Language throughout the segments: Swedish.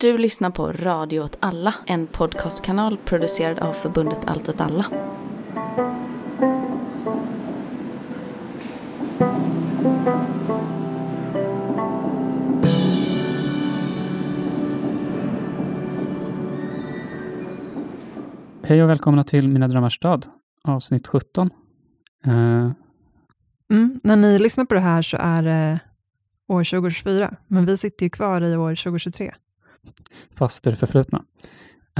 Du lyssnar på Radio åt alla, en podcastkanal producerad av förbundet Allt åt alla. Hej och välkomna till Mina drömmars stad, avsnitt 17. Uh, Mm, när ni lyssnar på det här så är det år 2024, men vi sitter ju kvar i år 2023. Fast i det förflutna.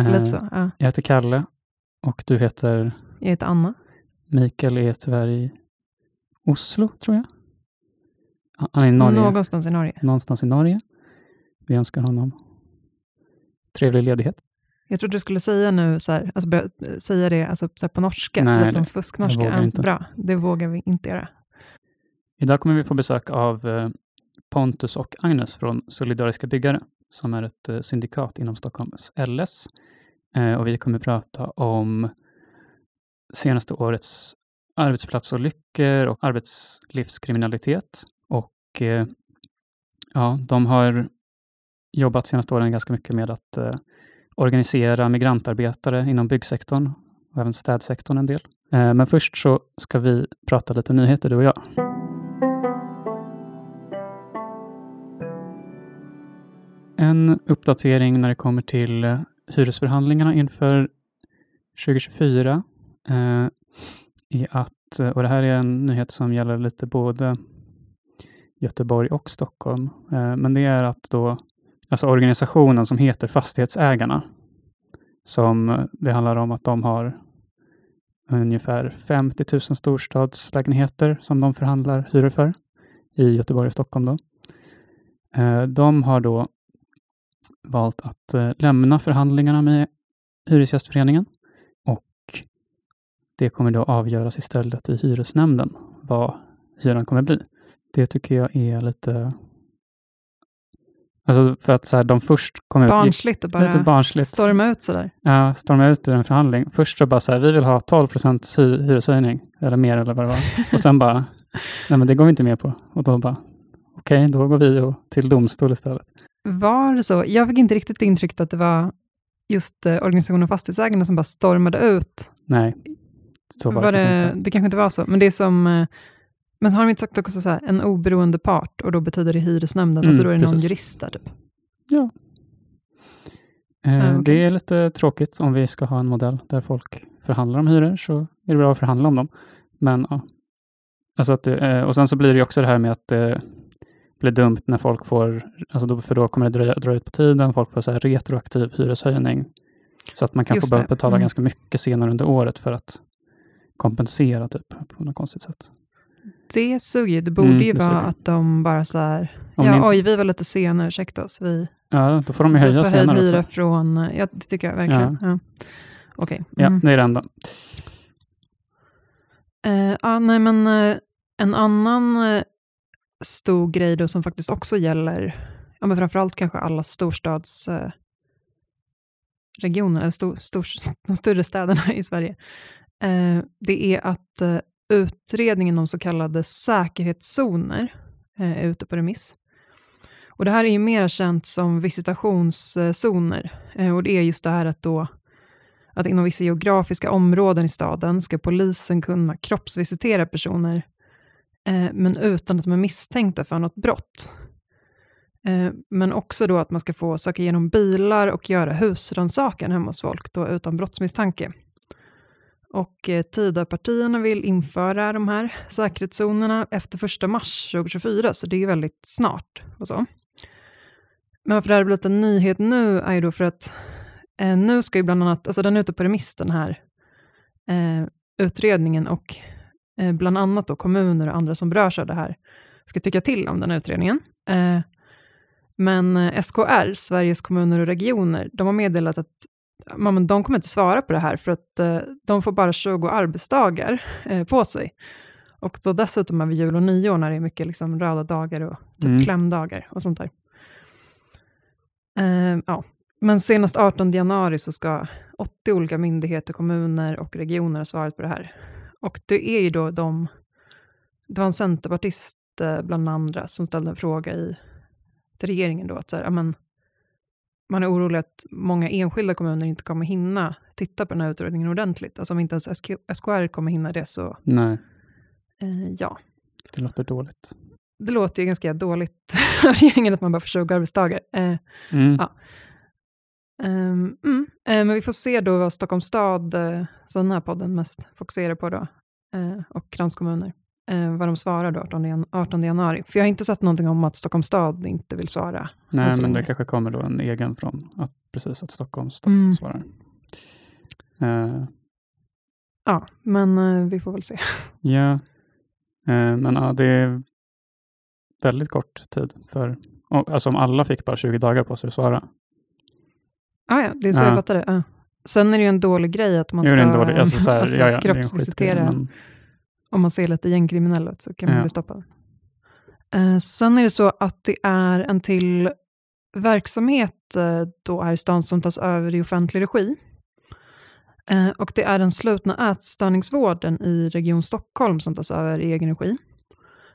Uh, Lite så. Ja. Jag heter Kalle och du heter Jag heter Anna. Mikael är tyvärr i Oslo, tror jag. Han är i Norge, Någonstans i Norge. någonstans i Norge. Vi önskar honom trevlig ledighet. Jag trodde du skulle säga nu, så här, alltså börja säga det alltså, så på norska, Nej, lite som det- fusknorska. jag vågar inte. Bra, det vågar vi inte göra. Idag kommer vi få besök av eh, Pontus och Agnes från Solidariska byggare, som är ett eh, syndikat inom Stockholms LS. Eh, och vi kommer prata om senaste årets arbetsplatsolyckor och arbetslivskriminalitet. Och eh, ja, de har jobbat senaste åren ganska mycket med att organisera migrantarbetare inom byggsektorn och även städsektorn en del. Men först så ska vi prata lite nyheter, du och jag. En uppdatering när det kommer till eh, hyresförhandlingarna inför 2024 eh, är att, eh, och det här är en nyhet som gäller lite både Göteborg och Stockholm, eh, men det är att då, alltså organisationen som heter Fastighetsägarna, som eh, det handlar om att de har ungefär 50 000 storstadslägenheter som de förhandlar hyror för i Göteborg och Stockholm. Då. Eh, De har då valt att eh, lämna förhandlingarna med Hyresgästföreningen och det kommer då avgöras istället i hyresnämnden vad hyran kommer bli. Det tycker jag är lite... Alltså för att så här, de först kommer Barnsligt att lite bara barnsligt storma ut sådär. ja, storma ut ur en förhandling. Först så bara så här, vi vill ha 12 procents hy- hyreshöjning, eller mer eller vad det var. Och sen bara, nej men det går vi inte med på. Och då bara, okej, då går vi till domstol istället. Var det så? Jag fick inte riktigt intrycket att det var just eh, organisationen Fastighetsägarna som bara stormade ut. Nej, så var, var det, det, inte. det kanske inte var så, men det är som... eh, Men så har de inte sagt också så här, en oberoende part, och då betyder det hyresnämnden, och så Mm, då är det någon precis. jurist där typ. Eh, Ja, okej. Det är lite tråkigt om vi ska ha en modell där folk förhandlar om hyror, så är det bra att förhandla om dem. Men ja, alltså att det, eh, och sen så blir det ju också det här med att det blir dumt när folk får, alltså då, för då kommer det dröja, dra ut på tiden, folk får så här retroaktiv hyreshöjning. Så att man kan Just få behöva det, betala mm. ganska mycket senare under året för att kompensera typ på något konstigt sätt. Det suger ju. Det borde Mm, ju det vara suger. att de bara så här, Om ja inte- oj, vi var lite sena, ursäkta oss. Vi Ja, då får de ju höja får senare hyra också. från, ja det tycker jag verkligen. Ja. Okej. Ja, Mm. det är det enda. Eh, ja, nej, men eh, en annan eh, stor grej då som faktiskt också gäller, ja, men framförallt kanske alla storstadsregioner, eh, eller stor, stor, de större städerna i Sverige, eh, det är att eh, utredningen om så kallade säkerhetszoner eh, är ute på remiss. Och det här är ju mer känt som visitationszoner. Eh, och det är just det här att då att inom vissa geografiska områden i staden ska polisen kunna kroppsvisitera personer, eh, men utan att de är misstänkta för något brott. Eh, men också då att man ska få söka igenom bilar och göra husrannsakan hemma hos folk, då utan brottsmisstanke. Och eh, Tidöpartierna vill införa de här säkerhetszonerna efter 1 mars 2024, så det är ju väldigt snart. och så. Men varför det här har blivit en nyhet nu är ju då för att Eh, nu ska ju bland annat, alltså den är ute på remiss den här eh, utredningen och eh, bland annat då kommuner och andra som berörs av det här ska tycka till om den här utredningen. Eh, men eh, SKR, Sveriges kommuner och regioner, de har meddelat att men de kommer inte svara på det här för att eh, de får bara 20 arbetsdagar eh, på sig. Och då dessutom över jul och nyår när det är mycket liksom röda dagar och typ Mm. klämdagar och sånt där. Eh, ja. Men senast 18 januari så ska 80 olika myndigheter, kommuner och regioner ha svarat på det här. Och det är ju då de, det var en centerpartist eh, bland andra som ställde en fråga i, till regeringen då, att så här, ja, men, man är orolig att många enskilda kommuner inte kommer hinna titta på den här utredningen ordentligt. Alltså om inte ens SK, SKR kommer hinna det så, Nej, eh, ja. det låter dåligt. Det låter ju ganska dåligt av regeringen att man bara får 20 arbetsdagar. Eh, Mm. Ja. Ehm, mm, eh, men vi får se då vad Stockholms stad, eh, som den här podden mest fokuserar på då, eh, och kranskommuner, eh, vad de svarar då 18, jan 18 januari. För jag har inte sett någonting om att Stockholms stad inte vill svara. Nej, så men det kanske kommer då en egen från att precis att Stockholms stad Mm. svarar. Eh, Ja, men eh, vi får väl se. ja, Eh, men ja, det är väldigt kort tid för, och, alltså om alla fick bara 20 dagar på sig att svara. Ah, ja, det är så Ja. jag fattar det. Ja. Sen är det ju en dålig grej att man ska dålig, alltså så här, alltså, ja, ja, kroppsvisitera. men- Om man ser lite gängkriminell ut så kan man Ja. bli stoppad. Eh, sen är det så att det är en till verksamhet eh, då här i stan som tas över i offentlig regi. Eh, och det är den slutna ätstörningsvården i Region Stockholm som tas över i egen regi.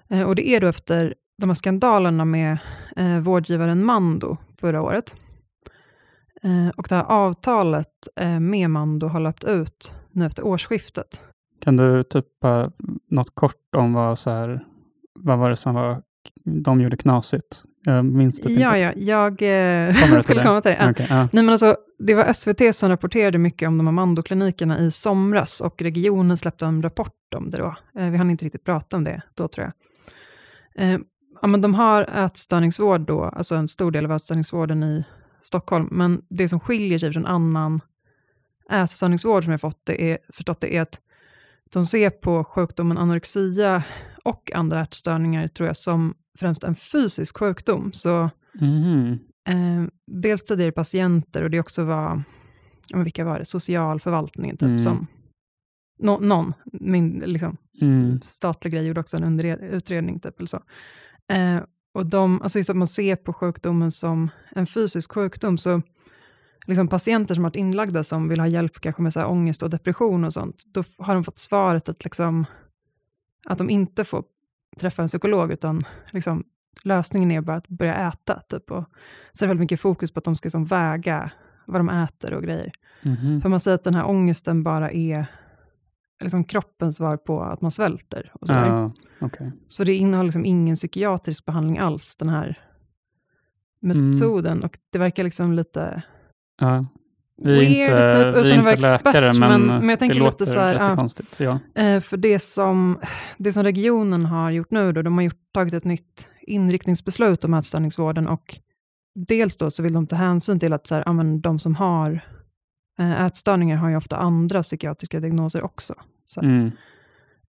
Eh, och det är då efter de här skandalerna med eh, vårdgivaren Mando förra året. Eh, och det här avtalet eh, med Mando har löpt ut nu efter årsskiftet. Kan du typ bara något kort om vad, så här, vad var det som var, de gjorde knasigt? Jag minns det Ja, inte. ja, jag eh, Kommer skulle det? komma till det. Ja. Okej, ja. Nej, men alltså, det var SVT som rapporterade mycket om de här Mando-klinikerna i somras och regionen släppte en rapport om det då. Vi hann inte riktigt prata om det då tror jag. Ja, men de har ätstörningsvård då, alltså en stor del av ätstörningsvården i Stockholm, men det som skiljer sig från annan ätstörningsvård som jag fått, det är, förstått det är att de ser på sjukdomen anorexia och andra ätstörningar, tror jag, som främst en fysisk sjukdom. Så Mhm. Eh, dels tidigare patienter och det också var, vilka var det, socialförvaltningen typ Mm. som, nå, någon, min, liksom, Mm. statlig grej gjorde också en utredning typ eller så. Eh, och de, alltså just att man ser på sjukdomen som en fysisk sjukdom, så liksom patienter som har varit inlagda som vill ha hjälp kanske med så här ångest och depression och sånt, då har de fått svaret att, liksom, att de inte får träffa en psykolog, utan liksom, lösningen är bara att börja äta. Typ, och så är det väldigt mycket fokus på att de ska liksom väga vad de äter och grejer. Mhm. För man säger att den här ångesten bara är liksom kroppens svar på att man svälter. Och sådär. Ja, okej. Så det innehåller liksom ingen psykiatrisk behandling alls, den här Mm. metoden. Och det verkar liksom lite Ja. Vi är weird, inte, typ, vi utan är att vara inte läkare, expert. men, men, men jag tänker det lite låter så här, ja, jättekonstigt. Så ja. Eh, För det som, det som regionen har gjort nu, då, de har gjort, tagit ett nytt inriktningsbeslut om ätstörningsvården och dels då så vill de ta hänsyn till att så här, ja, men de som har ätstörningar har ju ofta andra psykiatriska diagnoser också. Mm.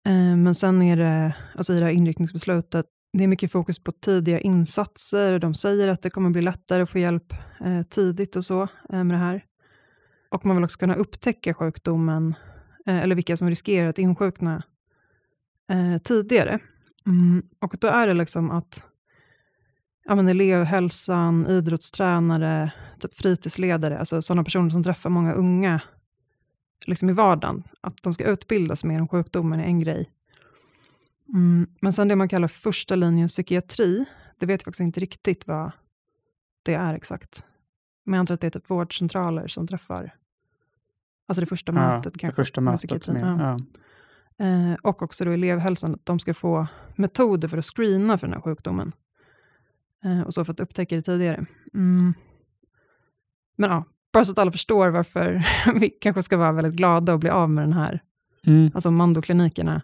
Eh, Men sen är det, alltså i det här inriktningsbeslutet, det är mycket fokus på tidiga insatser. De säger att det kommer bli lättare att få hjälp eh, tidigt och så eh, med det här. Och man vill också kunna upptäcka sjukdomen, eh, eller vilka som riskerar att insjukna eh, tidigare. Mm, och då är det liksom att ja, men elevhälsan, idrottstränare, typ fritidsledare, alltså sådana personer som träffar många unga liksom i vardagen, att de ska utbildas mer om sjukdomen är en grej. Mm, men sen det man kallar första linjens psykiatri, det vet jag faktiskt inte riktigt vad det är exakt. Men jag antar att det är typ vårdcentraler som träffar, alltså det första Ja, mötet det kanske. första med mötet. psykiatrin. Med, Ja. ja. Eh, och också då elevhälsan, att de ska få metoder för att screena för den här sjukdomen. Eh, och så för att upptäcka det tidigare. Mm. Men ja, bara så att alla förstår varför vi kanske ska vara väldigt glada och bli av med den här, Mm. alltså mandoklinikerna.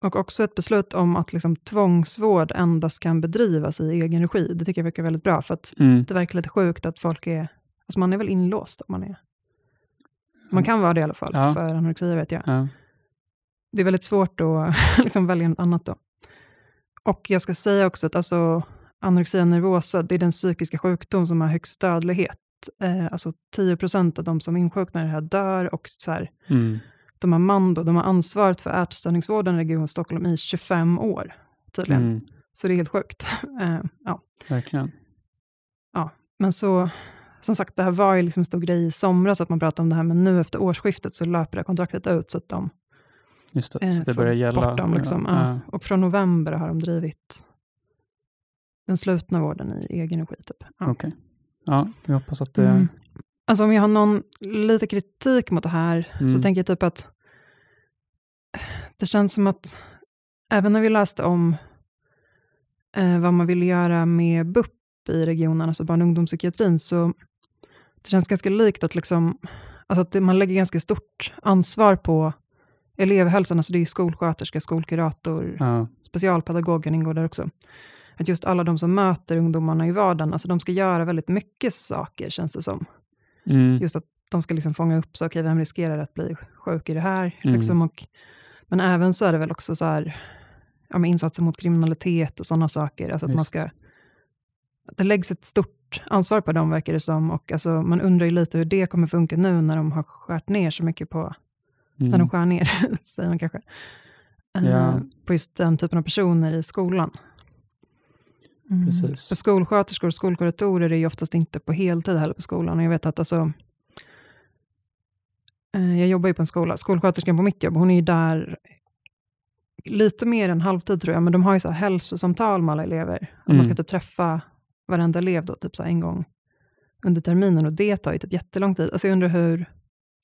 Och också ett beslut om att liksom tvångsvård endast kan bedrivas i egen regi. Det tycker jag verkar väldigt bra, för att Mm. det verkar lite sjukt att folk är, alltså man är väl inlåst om man är, man kan vara det i alla fall, Ja. för anorexia vet jag Ja. det är väldigt svårt att liksom välja något annat då. Och jag ska säga också att alltså, anorexia nervosa, det är den psykiska sjukdom som har högst dödlighet. Eh, alltså 10 av de som insjuknar i det här dör och så här, Mm. de har Mando, de har ansvaret för ätstörningsvården i Region Stockholm i 25 år tydligen. Mm. Så det är helt sjukt. Eh, ja. Verkligen. Men så, som sagt, det här var ju liksom en stor grej i somras att man pratade om det här, men nu efter årsskiftet så löper det här kontraktet ut, så att de Just det, eh, så det börjar gälla. dem. Liksom. Ja. Ja. Och från november har de drivit den slutna vården i egen regi. Typ. Ja. Okej. ja, vi hoppas att det... Mm. Alltså om jag har någon lite kritik mot det här, Mm. så tänker jag typ att det känns som att även när vi läste om eh, vad man ville göra med BUP i regionen, alltså barn och ungdomspsykiatrin, så det känns ganska likt att, liksom, alltså att det, man lägger ganska stort ansvar på elevhälsan, alltså det är ju skolsköterska, skolkurator, Ja, specialpedagogen ingår där också. Att just alla de som möter ungdomarna i vardagen, alltså de ska göra väldigt mycket saker, känns det som. mm, Just att de ska liksom fånga upp, så okej, vem riskerar att bli sjuk i det här? Mm. Liksom, och, men även så är det väl också så här, ja, med insatser mot kriminalitet och sådana saker. Alltså att man ska, det läggs ett stort ansvar på dem, verkar det som. Och alltså, man undrar ju lite hur det kommer funka nu när de har skärt ner så mycket på, när de mm, skär ner, säger man kanske, eh, Ja. på just den typen av personer i skolan. Mm. Precis. För skolsköterskor och skolkuratorer är ju oftast inte på heltid heller på skolan. Och jag vet att alltså, eh, jag jobbar ju på en skola, skolsköterskan på mitt jobb, hon är ju där lite mer än halvtid tror jag, men de har ju så här hälsosamtal med alla elever. Och Man ska Mm. typ träffa varenda elev då, typ så en gång under terminen och det tar ju typ jättelång tid. Alltså jag undrar hur,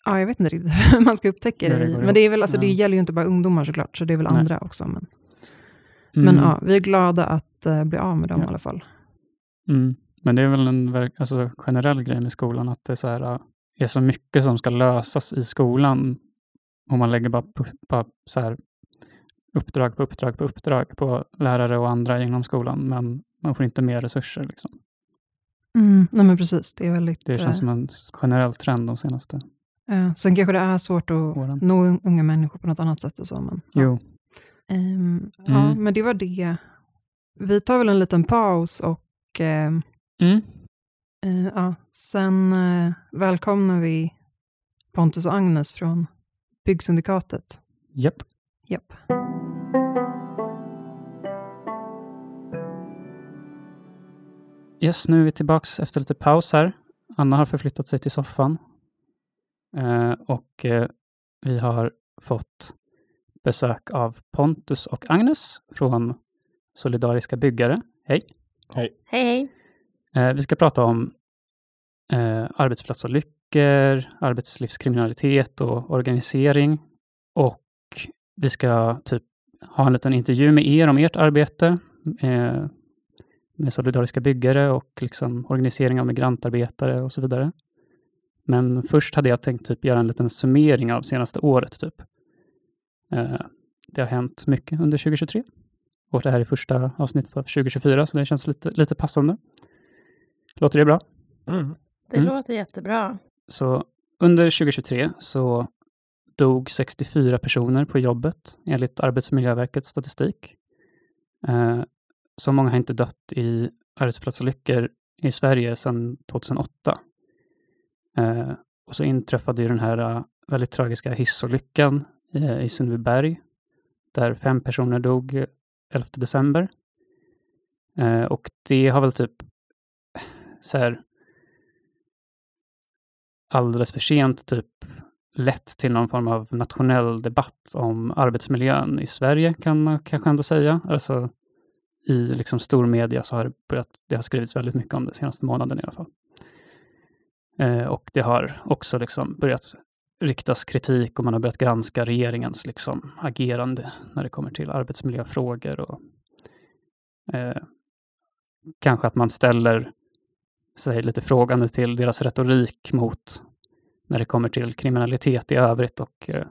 ja jag vet inte riktigt hur man ska upptäcka det. det men det, är väl, alltså, det gäller ju inte bara ungdomar såklart, så det är väl Nej. andra också. Men, mm, men ja, vi är glada att eh, bli av med dem Ja. i alla fall. mm. Men det är väl en alltså, generell grej med skolan, att det är så, här, äh, är så mycket som ska lösas i skolan. Och man lägger bara, bara så här, uppdrag på uppdrag på uppdrag på lärare och andra inom skolan, men man får inte mer resurser. Liksom. Mm, nej men precis, det är väldigt... Det eh, känns som en generell trend de senaste eh, sen kanske det är svårt att åren. nå un- unga människor på något annat sätt och så. Men, ja. Jo, ja, Mm. men det var det. Vi tar väl en liten paus och ehm, mm. eh, ja, sen eh, välkomnar vi Pontus och Agnes från Byggsyndikatet. japp. Japp. Yes, nu är vi tillbaks efter lite paus här. Anna har förflyttat sig till soffan. Eh, och eh, vi har fått besök av Pontus och Agnes från Solidariska byggare. Hej! Hej hej. Eh, vi ska prata om eh, arbetsplatsolyckor, arbetslivskriminalitet och organisering. Och vi ska typ ha en liten intervju med er om ert arbete eh, med solidariska byggare och liksom organisering av migrantarbetare och så vidare. Men först hade jag tänkt typ göra en liten summering av senaste året. typ. Eh, det har hänt mycket under 2023 och det här är första avsnittet av 2024 så det känns lite, lite passande. Låter det bra? Det Mm. låter jättebra. Så under 2023 så dog 64 personer på jobbet enligt Arbetsmiljöverkets statistik. Eh, så många har inte dött i arbetsplatsolyckor i Sverige sedan 2008. Eh, och så inträffade ju den här eh, väldigt tragiska hissolyckan eh, i Sundbyberg där fem personer dog 11 december. Eh, och det har väl typ så här alldeles för sent typ lett till någon form av nationell debatt om arbetsmiljön i Sverige kan man kanske ändå säga. Alltså i liksom stor media så har det börjat, det har skrivits väldigt mycket om det senaste månaden i alla fall. Eh, och det har också liksom börjat riktas kritik och man har börjat granska regeringens liksom agerande när det kommer till arbetsmiljöfrågor och eh, kanske att man ställer sig lite frågande till deras retorik mot när det kommer till kriminalitet i övrigt och eh,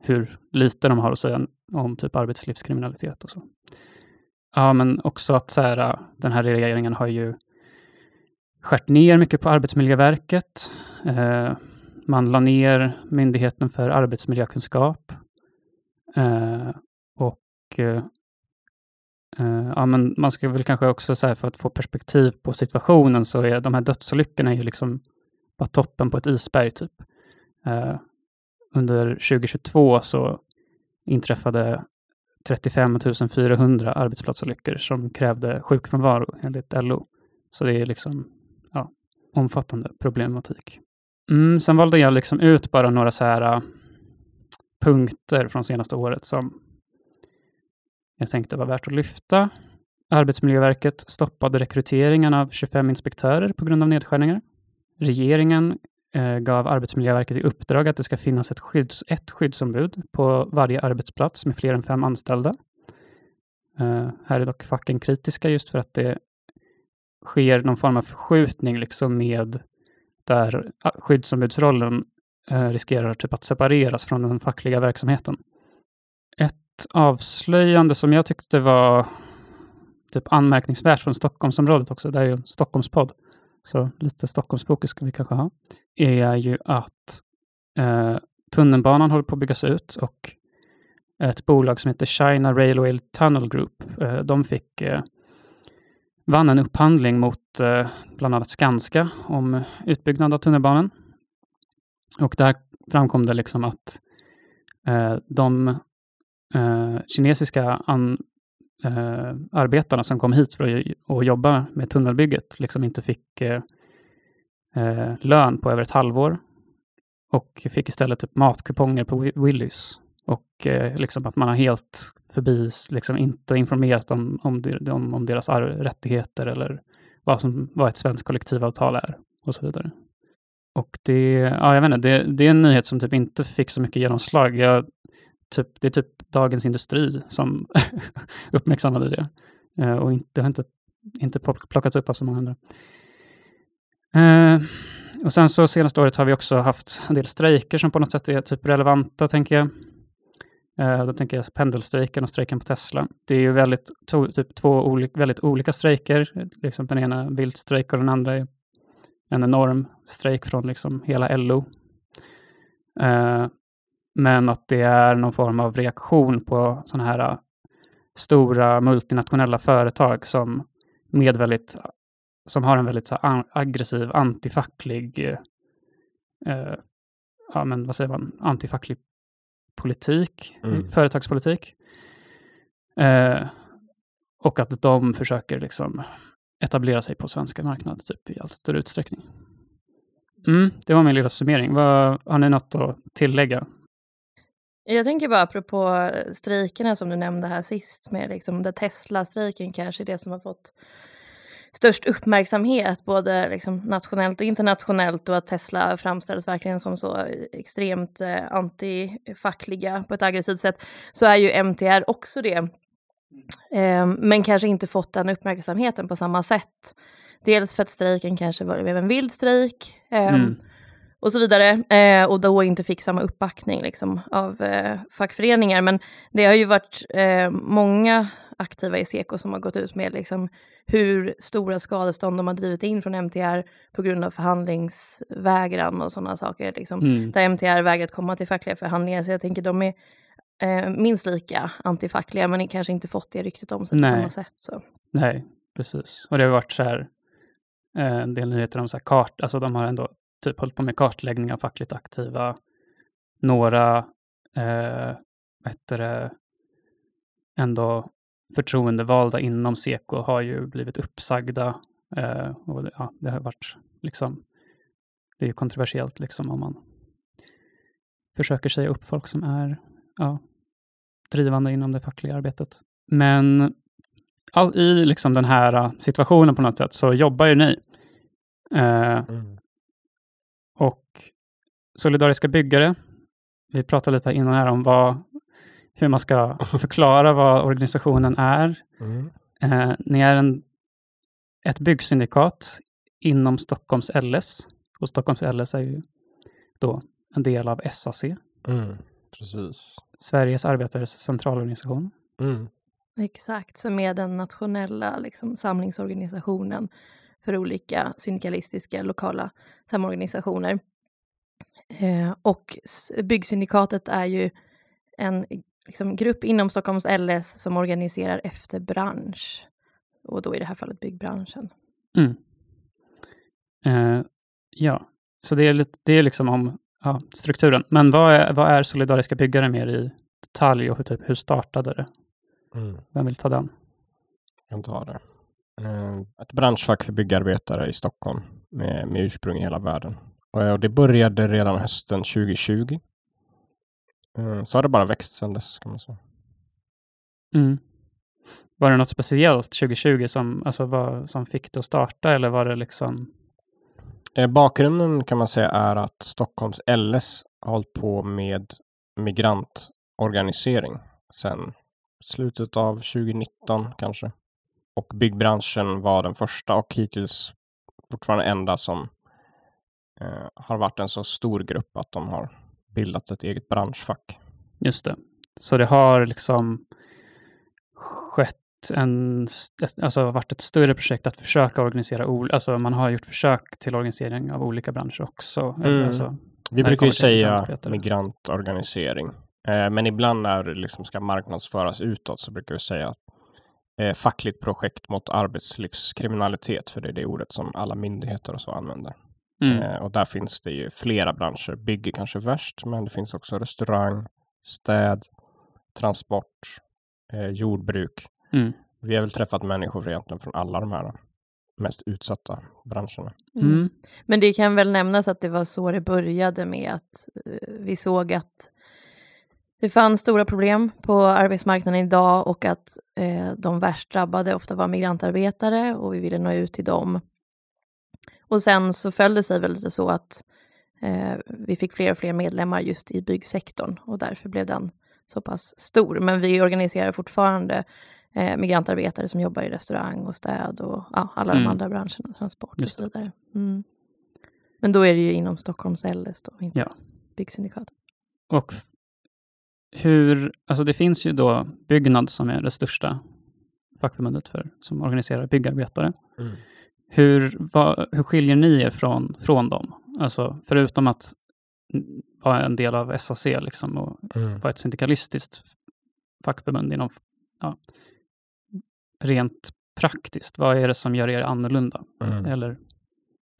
hur lite de har att säga om typ arbetslivskriminalitet och så. Ja, men också att så här, den här regeringen har ju skärt ner mycket på Arbetsmiljöverket. Eh, man la ner Myndigheten för arbetsmiljökunskap. Eh, och eh, eh ja, men man ska väl kanske också säga för att få perspektiv på situationen så är de här dödsolyckorna är ju liksom bara toppen på ett isberg typ. Eh, under 2022 så inträffade 35 400 arbetsplatsolyckor som krävde sjukfrånvaro enligt LO. Så det är liksom ja, omfattande problematik. Mm, sen valde jag liksom ut bara några så här äh, punkter från senaste året som jag tänkte var värt att lyfta. Arbetsmiljöverket stoppade rekryteringen av 25 inspektörer på grund av nedskärningar. Regeringen eh, gav Arbetsmiljöverket i uppdrag att det ska finnas ett, skydds, ett skyddsombud på varje arbetsplats med fler än fem anställda. Eh, här är dock facken kritiska just för att det sker någon form av förskjutning liksom med där skyddsombudsrollen eh, riskerar typ att separeras från den fackliga verksamheten. Ett avslöjande som jag tyckte var typ anmärkningsvärt från Stockholmsområdet också, det är ju en Stockholmspodd, så lite Stockholmsfokus ska vi kanske ha, är ju att eh, tunnelbanan håller på att byggas ut och ett bolag som heter China Railway Tunnel Group, eh, de fick eh, vann en upphandling mot eh, bland annat Skanska om utbyggnad av tunnelbanan. Och där framkom det liksom att eh, de eh, kinesiska arbetarna som kom hit för att, jobba med tunnelbygget liksom inte fick lön på över ett halvår och fick istället typ matkuponger på Willys. Och eh, liksom att man har helt förbi, liksom inte informerat om, om, om, om deras rättigheter eller vad, som, vad ett svenskt kollektivavtal är och så vidare. Och det, ja, jag vet inte, det, det är en nyhet som typ inte fick så mycket genomslag. Jag, typ, det är typ Dagens Industri som uppmärksammade det. Eh, och inte, det har inte, inte plockats upp av så många andra. Eh, och sen så senaste året har vi också haft en del strejker som på något sätt är typ relevanta, tänker jag. Eh, då tänker jag pendelstrejken och strejken på Tesla. Det är ju väldigt, to, typ två olika, väldigt olika strejker. Liksom den ena vilt strejk och den andra är en enorm strejk från liksom hela LO. Eh, men att det är någon form av reaktion på sådana här eh, stora multinationella företag som med väldigt, som har en väldigt så, aggressiv antifacklig, eh, eh, ja men vad säger man, antifacklig politik, mm. företagspolitik. Eh, och att de försöker liksom etablera sig på svenska marknaden typ, i allt större utsträckning. Mm, det var min lilla summering. Vad, har ni något att tillägga? Jag tänker bara apropå strejkerna som du nämnde här sist med liksom där Tesla-strejken kanske är det som har fått störst uppmärksamhet, både liksom nationellt och internationellt och att Tesla framställs verkligen som så extremt eh, antifackliga på ett aggressivt sätt, så är ju MTR också det. Eh, men kanske inte fått den uppmärksamheten på samma sätt. Dels för att strejken kanske var en vild strejk eh, mm. och så vidare eh, och då inte fick samma uppbackning liksom, av eh, fackföreningar. Men det har ju varit eh, många aktiva i Seko som har gått ut med liksom, hur stora skadestånd de har drivit in från MTR på grund av förhandlingsvägran och sådana saker. Liksom, mm. Där MTR vägrat komma till fackliga förhandlingar. Så jag tänker de är eh, minst lika antifackliga men kanske inte fått det ryktet om sig på samma sätt. Så. Nej, precis. Och det har varit så här, eh, en del nyheter om så här kart, alltså de har ändå typ hållit på med kartläggning av fackligt aktiva. Några, eh, vad heter det, ändå förtroendevalda inom Seko har ju blivit uppsagda. Eh, och det, ja, det har varit liksom, det är ju kontroversiellt liksom om man försöker säga upp folk som är ja, drivande inom det fackliga arbetet. Men all, i liksom den här uh, situationen på något sätt så jobbar ju ni. Eh, mm. Och solidariska byggare, vi pratade lite innan här om vad hur man ska förklara vad organisationen är. Mm. Eh, ni är en, ett byggsyndikat inom Stockholms LS. Och Stockholms LS är ju då en del av SAC. Mm, precis. Sveriges arbetares centralorganisation. Mm. Exakt, som är den nationella liksom, samlingsorganisationen för olika syndikalistiska lokala samorganisationer. Eh, och Byggsyndikatet är ju en liksom, grupp inom Stockholms LS som organiserar efter bransch. Och då i det här fallet byggbranschen. Mm. Uh, ja, så det är, lite, det är liksom om ja, strukturen. Men vad är, vad är solidariska byggare mer i detalj och hur, typ, hur startade det? Mm. Vem vill ta den? Jag kan ta det. Uh, ett branschfack för byggarbetare i Stockholm med, med ursprung i hela världen. Och det började redan hösten 2020 Mm, så har det bara växt sedan dess kan man säga. Mm. Var det något speciellt 2020 som, alltså, var, som fick det att starta eller var det liksom? Eh, bakgrunden kan man säga är att Stockholms LS har hållit på med migrantorganisering sedan slutet av 2019 kanske. Och byggbranschen var den första och hittills fortfarande enda som eh, har varit en så stor grupp att de har bildat ett eget branschfack. Just det. Så det har liksom skett en, alltså varit ett större projekt att försöka organisera, alltså man har gjort försök till organisering av olika branscher också. Mm. Alltså, Vi brukar ju säga migrantorganisering, eh, men ibland när det liksom ska marknadsföras utåt så brukar vi säga eh, fackligt projekt mot arbetslivskriminalitet, för det är det ordet som alla myndigheter och så använder. Mm. Eh, och där finns det ju flera branscher. Bygger kanske värst, men det finns också restaurang, städ, transport, eh, jordbruk. Mm. Vi har väl träffat människor egentligen från alla de här mest utsatta branscherna. Mm. mm. Men det kan väl nämnas att det var så det började med att uh, vi såg att det fanns stora problem på arbetsmarknaden idag och att uh, de värst drabbade ofta var migrantarbetare och vi ville nå ut till dem. Och sen så följde sig väl lite så att uh, vi fick fler och fler medlemmar just i byggsektorn och därför blev den så pass stor. Men vi organiserar fortfarande eh, migrantarbetare som jobbar i restaurang och städ och ja, alla mm. de andra branscherna, transport och så vidare. Mm. Men då är det ju inom Stockholms LS då, inte ja. Byggsyndikatet. Och hur, alltså det finns ju då Byggnads som är det största fackförbundet för, som organiserar byggarbetare. Mm. Hur, vad, hur skiljer ni er från, från dem? Alltså förutom att vara en del av SAC liksom och mm. vara ett syndikalistiskt fackförbund inom ja, rent praktiskt, vad är det som gör er annorlunda? Mm. Eller?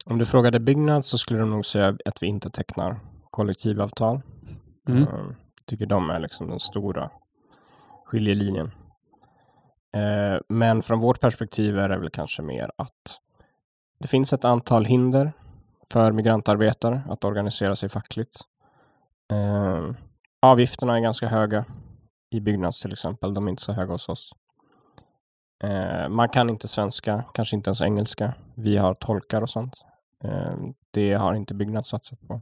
Om du frågade Byggnads så skulle de nog säga att vi inte tecknar kollektivavtal. Mm. Uh, tycker de är liksom den stora skiljelinjen. Uh, men från vårt perspektiv är det väl kanske mer att det finns ett antal hinder för migrantarbetare att organisera sig fackligt. Eh, avgifterna är ganska höga i Byggnads till exempel. De är inte så höga hos oss. Eh, man kan inte svenska, kanske inte ens engelska. Vi har tolkar och sånt. Eh, det har inte Byggnads satsat på.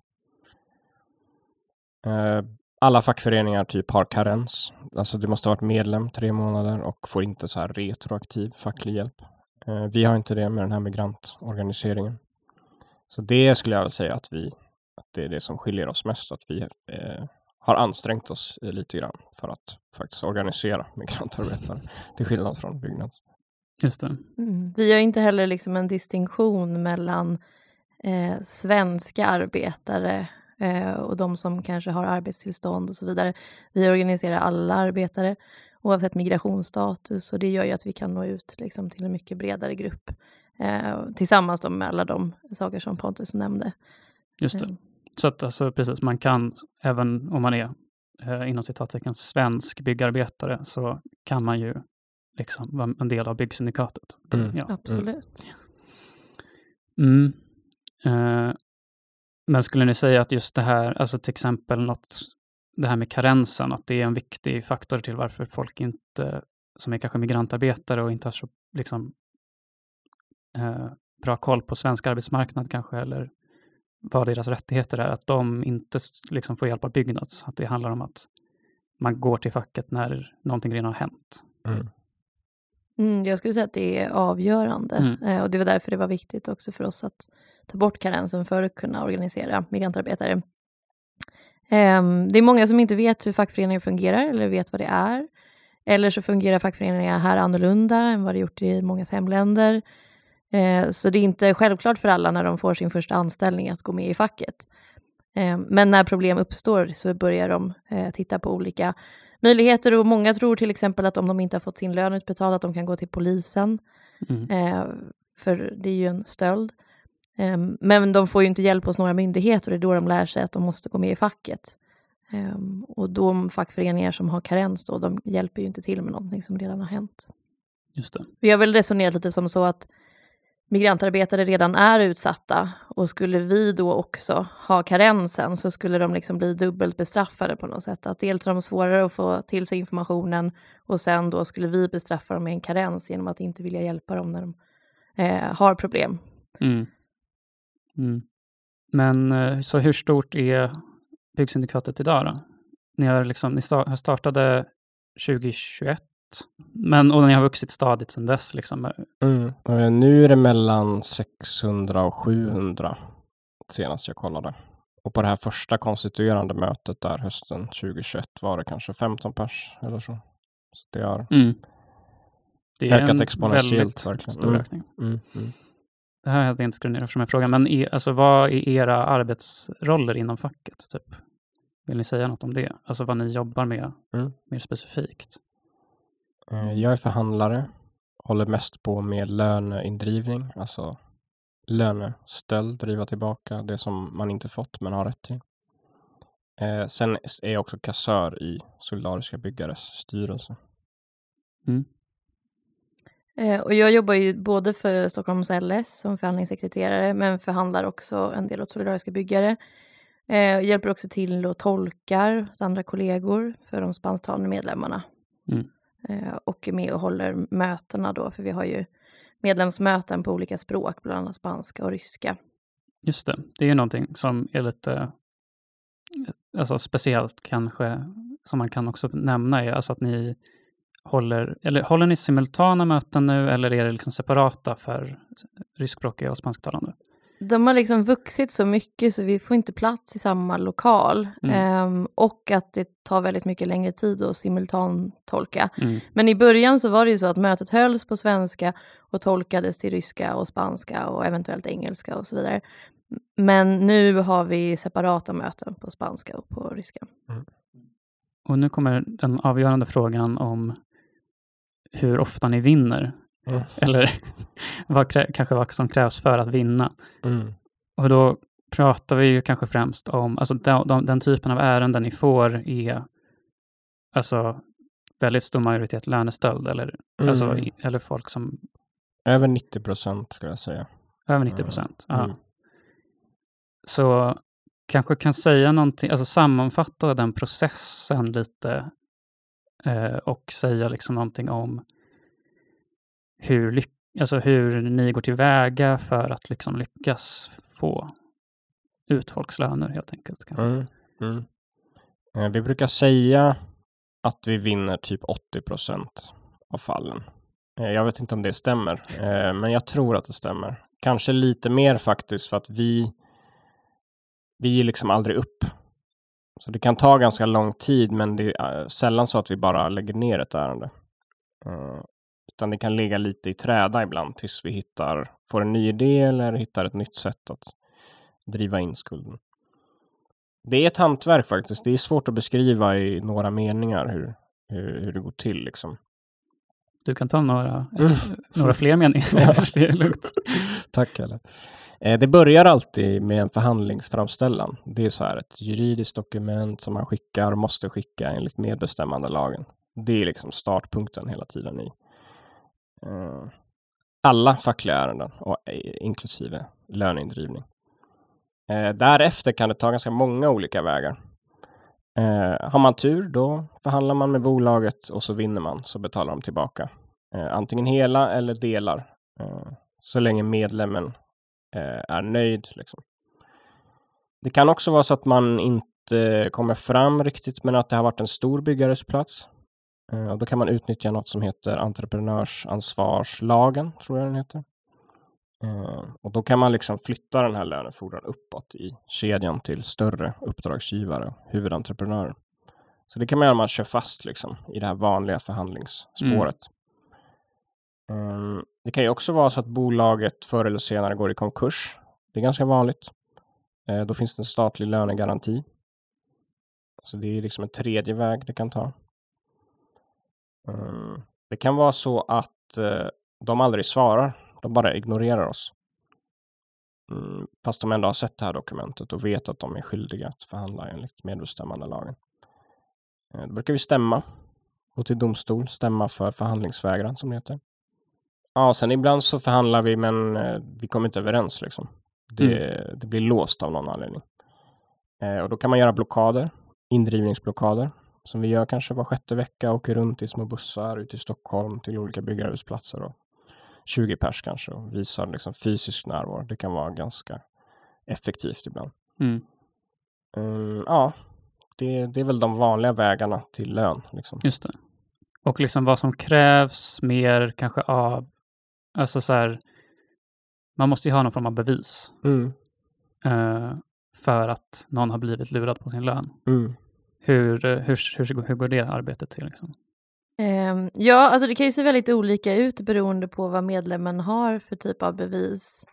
Eh, alla fackföreningar typ har karens. Alltså du måste ha varit medlem tre månader och får inte så här retroaktiv facklig hjälp. Eh, vi har inte det med den här migrantorganiseringen. Så det skulle jag säga att vi att det är det som skiljer oss mest, att vi eh, har ansträngt oss lite grann för att faktiskt organisera migrantarbetare, till skillnad från Byggnads. Just det. Mm. Vi har inte heller liksom en distinktion mellan eh, svenska arbetare eh, och de som kanske har arbetstillstånd och så vidare. Vi organiserar alla arbetare oavsett migrationsstatus och det gör ju att vi kan nå ut liksom, till en mycket bredare grupp eh, tillsammans med alla de saker som Pontus nämnde. Just det. Eh. Så att alltså, precis, man kan, även om man är eh, inom citattecken svensk byggarbetare, så kan man ju liksom vara en del av byggsyndikatet. Mm. Ja. Absolut. Mm. Eh, men skulle ni säga att just det här, alltså till exempel något, det här med karensen, att det är en viktig faktor till varför folk inte, som är kanske migrantarbetare och inte har så liksom, eh, bra koll på svensk arbetsmarknad kanske, eller vad deras rättigheter är, att de inte liksom får hjälp av Byggnads. Att det handlar om att man går till facket när någonting redan har hänt. Mm. Mm, jag skulle säga att det är avgörande mm. eh, och det var därför det var viktigt också för oss att ta bort karensen för att kunna organisera migrantarbetare. Eh, det är många som inte vet hur fackföreningar fungerar eller vet vad det är. Eller så fungerar fackföreningar här annorlunda än vad det gjort i många hemländer. Eh, så det är inte självklart för alla när de får sin första anställning att gå med i facket. Eh, men när problem uppstår så börjar de eh, titta på olika möjligheter och många tror till exempel att om de inte har fått sin lön utbetald att de kan gå till polisen. Mm. För det är ju en stöld. Men de får ju inte hjälp hos några myndigheter och det är då de lär sig att de måste gå med i facket. Och de fackföreningar som har karens då, de hjälper ju inte till med någonting som redan har hänt. Just det. Vi har väl resonerat lite som så att migrantarbetare redan är utsatta och skulle vi då också ha karensen så skulle de liksom bli dubbelt bestraffade på något sätt. Att dels har de svårare att få till sig informationen och sen då skulle vi bestraffa dem med en karens genom att inte vilja hjälpa dem när de eh, har problem. Mm. Mm. Men eh, så hur stort är byggsyndikatet idag då? Ni, har liksom, ni startade 2021 men, och ni har vuxit stadigt sedan dess. Liksom. Mm. Eh, nu är det mellan 600 och 700 senast jag kollade. Och på det här första konstituerande mötet där hösten 2021 var det kanske 15 pers eller så. Så det har mm. det är ökat en. Väldigt stor Mm. ökning. Mm. Mm. Det här hade jag inte skrivit ner från frågan, men i, alltså, vad är era arbetsroller inom facket? Typ? Vill ni säga något om det? Alltså vad ni jobbar med Mm. mer specifikt? Eh, Jag är förhandlare, håller mest på med löneindrivning, alltså lönestöld, driva tillbaka det som man inte fått men har rätt till. Eh, sen är jag också kassör i Solidariska byggares styrelse. Eh, och jag jobbar ju både för Stockholms LS som förhandlingssekreterare men förhandlar också en del åt Solidariska byggare. Eh, och hjälper också till och tolkar åt andra kollegor för de spansktalande medlemmarna. Mm. Eh, och är med och håller mötena då, för vi har ju medlemsmöten på olika språk, bland annat spanska och ryska. Just det, det är ju någonting som är lite alltså speciellt kanske, som man kan också nämna, är alltså att ni håller, eller håller ni simultana möten nu eller är det liksom separata för ryskspråkiga och spansktalande? De har liksom vuxit så mycket så vi får inte plats i samma lokal. Mm. Ehm, och att det tar väldigt mycket längre tid att simultantolka. Mm. Men i början så var det ju så att mötet hölls på svenska och tolkades till ryska och spanska och eventuellt engelska och så vidare. Men nu har vi separata möten på spanska och på ryska. Och nu kommer den avgörande frågan om hur ofta ni vinner, Mm. eller vad kanske vad som krävs för att vinna. Mm. Och då pratar vi ju kanske främst om, alltså de, de, den typen av ärenden ni får är alltså väldigt stor majoritet lönestöld eller, alltså, Mm. i- eller folk som Över 90 procent skulle jag säga. över 90 procent. Ja. Mm. Så kanske kan säga någonting, alltså sammanfatta den processen lite eh, och säga liksom någonting om hur, alltså hur ni går tillväga för att liksom lyckas få ut folks löner helt enkelt. Mm. Mm. Eh, Vi brukar säga att vi vinner typ 80 procent av fallen. Eh, Jag vet inte om det stämmer, eh, men jag tror att det stämmer. Kanske lite mer faktiskt för att vi vi ger liksom aldrig upp. Så det kan ta ganska lång tid, men det är eh, sällan så att vi bara lägger ner ett ärende. Eh, Utan det kan ligga lite i träda ibland tills vi hittar, får en ny idé eller hittar ett nytt sätt att driva in skulden. Det är ett hantverk faktiskt. Det är svårt att beskriva i några meningar hur, hur, hur det går till. Liksom. Du kan ta några, Mm. några fler meningar. Ja. det är lugnt. Tack eller. Eh, det börjar alltid med en förhandlingsframställan. Det är så här ett juridiskt dokument som man skickar och måste skicka enligt medbestämmandelagen. Det är liksom startpunkten hela tiden i eh, alla fackliga ärenden, och eh, inklusive löneindrivning. Därefter kan det ta ganska många olika vägar. Har man tur, då förhandlar man med bolaget och så vinner man, så betalar de tillbaka. Antingen hela eller delar, så länge medlemmen Eh, är nöjd. Liksom. Det kan också vara så att man inte kommer fram riktigt, men att det har varit en stor byggares plats. Eh, och då kan man utnyttja något som heter entreprenörsansvarslagen, tror jag den heter. Eh, och då kan man liksom flytta den här lönefordran uppåt i kedjan till större uppdragsgivare och huvudentreprenörer. Så det kan man göra om man kör fast liksom, i det här vanliga förhandlingsspåret. Mm, Ehm, det kan ju också vara så att bolaget förr eller senare går i konkurs. Det är ganska vanligt. Eh, då finns det en statlig lönegaranti. Så det är liksom en tredje väg det kan ta. Ehm, det kan vara så att eh, de aldrig svarar. De bara ignorerar oss. Mm, fast de ändå har sett det här dokumentet och vet att de är skyldiga att förhandla enligt medbestämmandelagen. Eh, då brukar vi stämma. Gå till domstol, stämma för förhandlingsvägran som det heter. Ja, sen ibland så förhandlar vi men eh, vi kommer inte överens liksom. Det, det blir låst av någon anledning. Eh, och då kan man göra blockader, indrivningsblockader, som vi gör kanske var sjätte vecka, åker runt i små bussar ut i Stockholm till olika byggarbetsplatser och 20 pers kanske och visar liksom fysisk närvaro. Det kan vara ganska effektivt ibland. Mm. Mm, ja, det, det är väl de vanliga vägarna till lön. Liksom. Just det. Och liksom vad som krävs mer kanske av, alltså så här, man måste ju ha någon form av bevis Mm, eh, för att någon har blivit lurad på sin lön. mm, Hur, eh, hur, hur, hur går det arbetet till? Liksom? Ehm, ja, alltså det kan ju se väldigt olika ut beroende på vad medlemmen har för typ av bevis.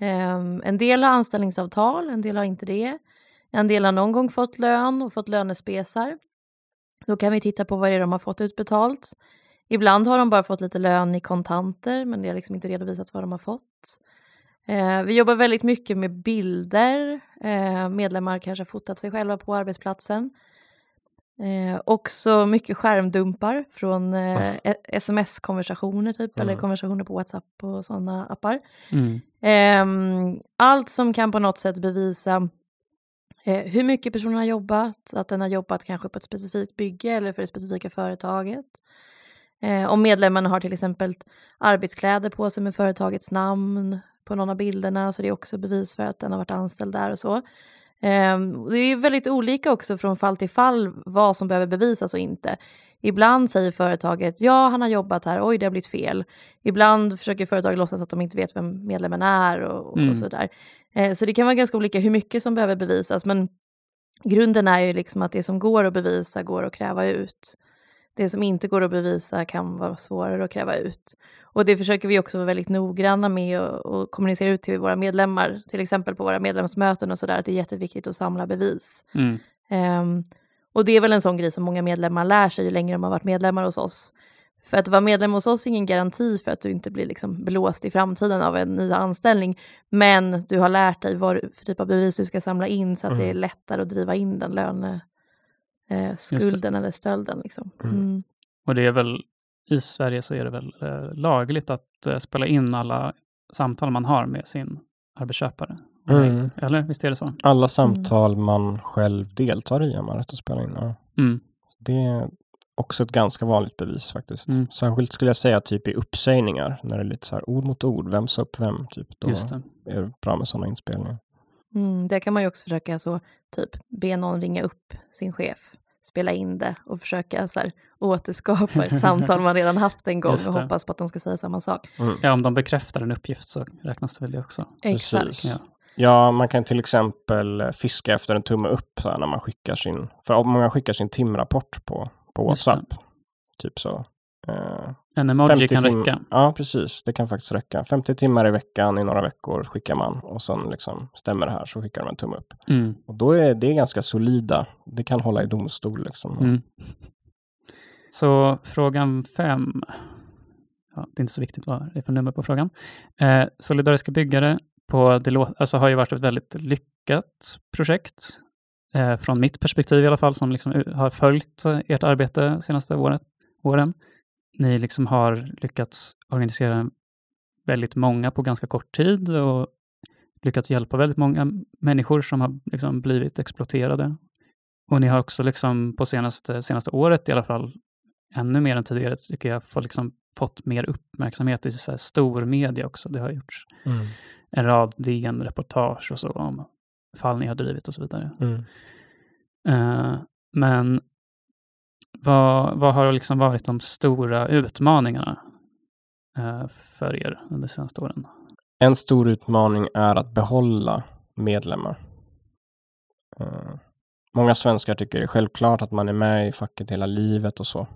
Ehm, en del har anställningsavtal, en del har inte det. En del har någon gång fått lön och fått lönespesar. Då kan vi titta på vad det är de har fått utbetalt. Ibland har de bara fått lite lön i kontanter, men det har liksom inte redovisats vad de har fått. Eh, vi jobbar väldigt mycket med bilder. Eh, medlemmar kanske har fotat sig själva på arbetsplatsen. Eh, också mycket skärmdumpar från eh, e- sms-konversationer typ, eller Mm. konversationer på WhatsApp och sådana appar. Mm. Ehm, allt som kan på något sätt bevisa eh, hur mycket personen har jobbat, att den har jobbat kanske på ett specifikt bygge eller för det specifika företaget. Eh, om medlemmen har till exempel arbetskläder på sig med företagets namn på någon av bilderna så det är också bevis för att den har varit anställd där och så. Ehm, det är väldigt olika också från fall till fall vad som behöver bevisas och inte. Ibland säger företaget ja, han har jobbat här, oj det har blivit fel. Ibland försöker företaget låtsas att de inte vet vem medlemmen är och, Mm. och sådär. Eh, så det kan vara ganska olika hur mycket som behöver bevisas men grunden är ju liksom att det som går att bevisa går att kräva ut. Det som inte går att bevisa kan vara svårare att kräva ut. Och det försöker vi också vara väldigt noggranna med och, och kommunicera ut till våra medlemmar, till exempel på våra medlemsmöten och sådär, att det är jätteviktigt att samla bevis. Mm. Ehm, och det är väl en sån grej som många medlemmar lär sig ju längre de har varit medlemmar hos oss. För att vara medlem hos oss är ingen garanti för att du inte blir liksom blåst i framtiden av en ny anställning. Men du har lärt dig vad för typ av bevis du ska samla in så att det är Mm. lättare att driva in den löne, eh, skulden eller stölden. Liksom. Mm. Mm. Och det är väl, i Sverige så är det väl eh, lagligt att eh, spela in alla samtal man har med sin arbetsköpare? Mm. Eller visst är det så? Alla samtal man själv deltar i har man rätt att spela in. Ja. Mm. Det är också ett ganska vanligt bevis faktiskt. Mm. Särskilt skulle jag säga typ i uppsägningar, när det är lite så här ord mot ord, vem sa upp vem? Typ. Då Just det. är det bra med sådana inspelningar. Mm, där kan man ju också försöka så, typ, be någon ringa upp sin chef, spela in det och försöka så här, återskapa ett samtal man redan haft en gång och hoppas på att de ska säga samma sak. Mm. Ja, om de bekräftar en uppgift så räknas det väl det också. Exakt. Precis. Ja. Ja, man kan till exempel eh, fiska efter en tumme upp så här, när man skickar sin, för om många skickar sin timrapport på, på. WhatsApp. Typ så. Eh, En emoji 50 kan tim- räcka. Ja, precis. Det kan faktiskt räcka. 50 timmar i veckan i några veckor skickar man och sen liksom stämmer det här så skickar de en tumme upp. Mm. Och då är det ganska solida. Det kan hålla i domstol liksom. Mm. Så frågan fem. Ja, det är inte så viktigt vad det är för nummer på frågan. Eh, solidariska byggare på det lå- alltså har ju varit ett väldigt lyckat projekt. Eh, från mitt perspektiv i alla fall, som liksom har följt eh, ert arbete senaste året, åren. Ni liksom har lyckats organisera väldigt många på ganska kort tid och lyckats hjälpa väldigt många människor som har liksom blivit exploaterade. Och ni har också liksom på senaste, senaste året i alla fall, ännu mer än tidigare tycker jag, fått, liksom, fått mer uppmärksamhet i så här stor media också. Det har gjorts Mm. en rad DN-reportage och så om fall ni har drivit och så vidare. Mm. Eh, men vad, vad har liksom varit de stora utmaningarna eh, för er under de senaste åren? En stor utmaning är att behålla medlemmar. Eh, många svenskar tycker det är självklart att man är med i facket hela livet och så.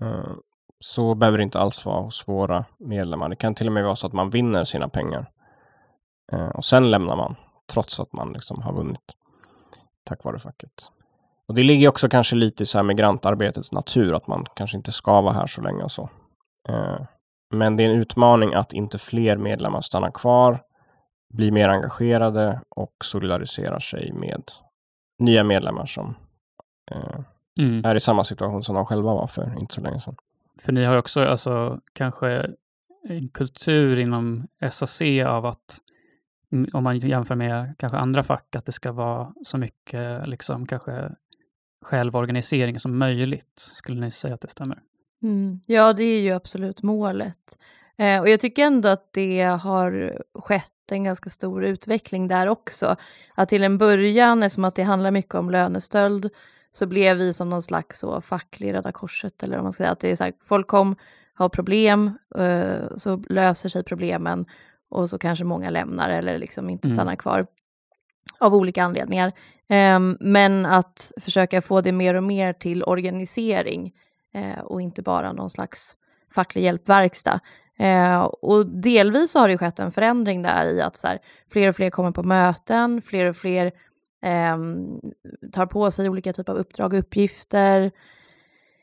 Eh, så behöver det inte alls vara hos våra medlemmar. Det kan till och med vara så att man vinner sina pengar och sen lämnar man trots att man liksom har vunnit tack vare facket. Och det ligger också kanske lite i så här migrantarbetets natur att man kanske inte ska vara här så länge och så. Eh, men det är en utmaning att inte fler medlemmar stannar kvar, blir mer engagerade och solidariserar sig med nya medlemmar som eh, är i samma situation som de själva var för inte så länge sedan. För ni har också alltså kanske en kultur inom SAC av att mm, om man jämför med kanske andra fack, att det ska vara så mycket liksom kanske självorganisering som möjligt. Skulle ni säga att det stämmer? Mm. Ja, det är ju absolut målet. Eh, och jag tycker ändå att det har skett en ganska stor utveckling där också. Att till en början, eftersom att det handlar mycket om lönestöld, så blev vi som någon slags så facklig Röda Korset, eller vad man ska säga, att det är så här, folk kom, har problem, eh, så löser sig problemen och så kanske många lämnar eller liksom inte Mm. stannar kvar av olika anledningar. Ehm, men att försöka få det mer och mer till organisering eh, och inte bara någon slags facklig hjälpverkstad. Eh, och delvis har det skett en förändring där i att så här, fler och fler kommer på möten, fler och fler ehm, tar på sig olika typer av uppdrag och uppgifter.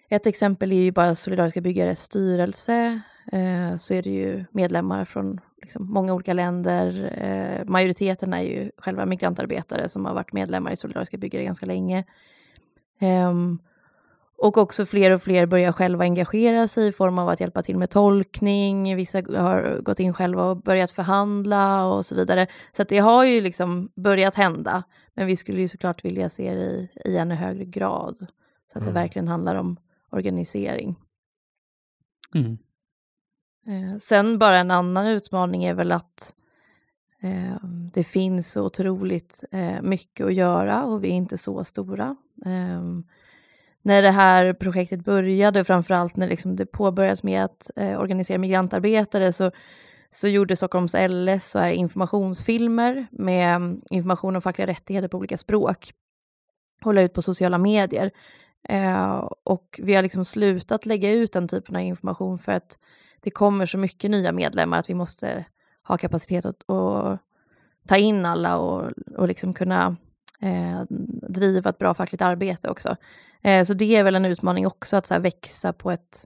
Ett exempel är ju bara Solidariska byggares styrelse. Eh, så är det ju medlemmar från liksom, många olika länder. Eh, majoriteten är ju själva migrantarbetare som har varit medlemmar i Solidariska byggare ganska länge. Ehm, och också fler och fler börjar själva engagera sig i form av att hjälpa till med tolkning. Vissa har gått in själva och börjat förhandla och så vidare. Så att det har ju liksom börjat hända. Men vi skulle ju såklart vilja se det i, i ännu högre grad. Så att det Mm. verkligen handlar om organisering. Mm. Eh, sen bara en annan utmaning är väl att eh, det finns så otroligt eh, mycket att göra och vi är inte så stora. Eh, när det här projektet började, framförallt när liksom det påbörjades med att eh, organisera migrantarbetare, så, så gjorde Stockholms LS så här informationsfilmer med mm, information om fackliga rättigheter på olika språk och la ut på sociala medier. Eh, och vi har liksom slutat lägga ut den typen av information för att det kommer så mycket nya medlemmar att vi måste ha kapacitet att, att ta in alla och, och liksom kunna eh, driva ett bra fackligt arbete också. Eh, så det är väl en utmaning också att så här, växa på ett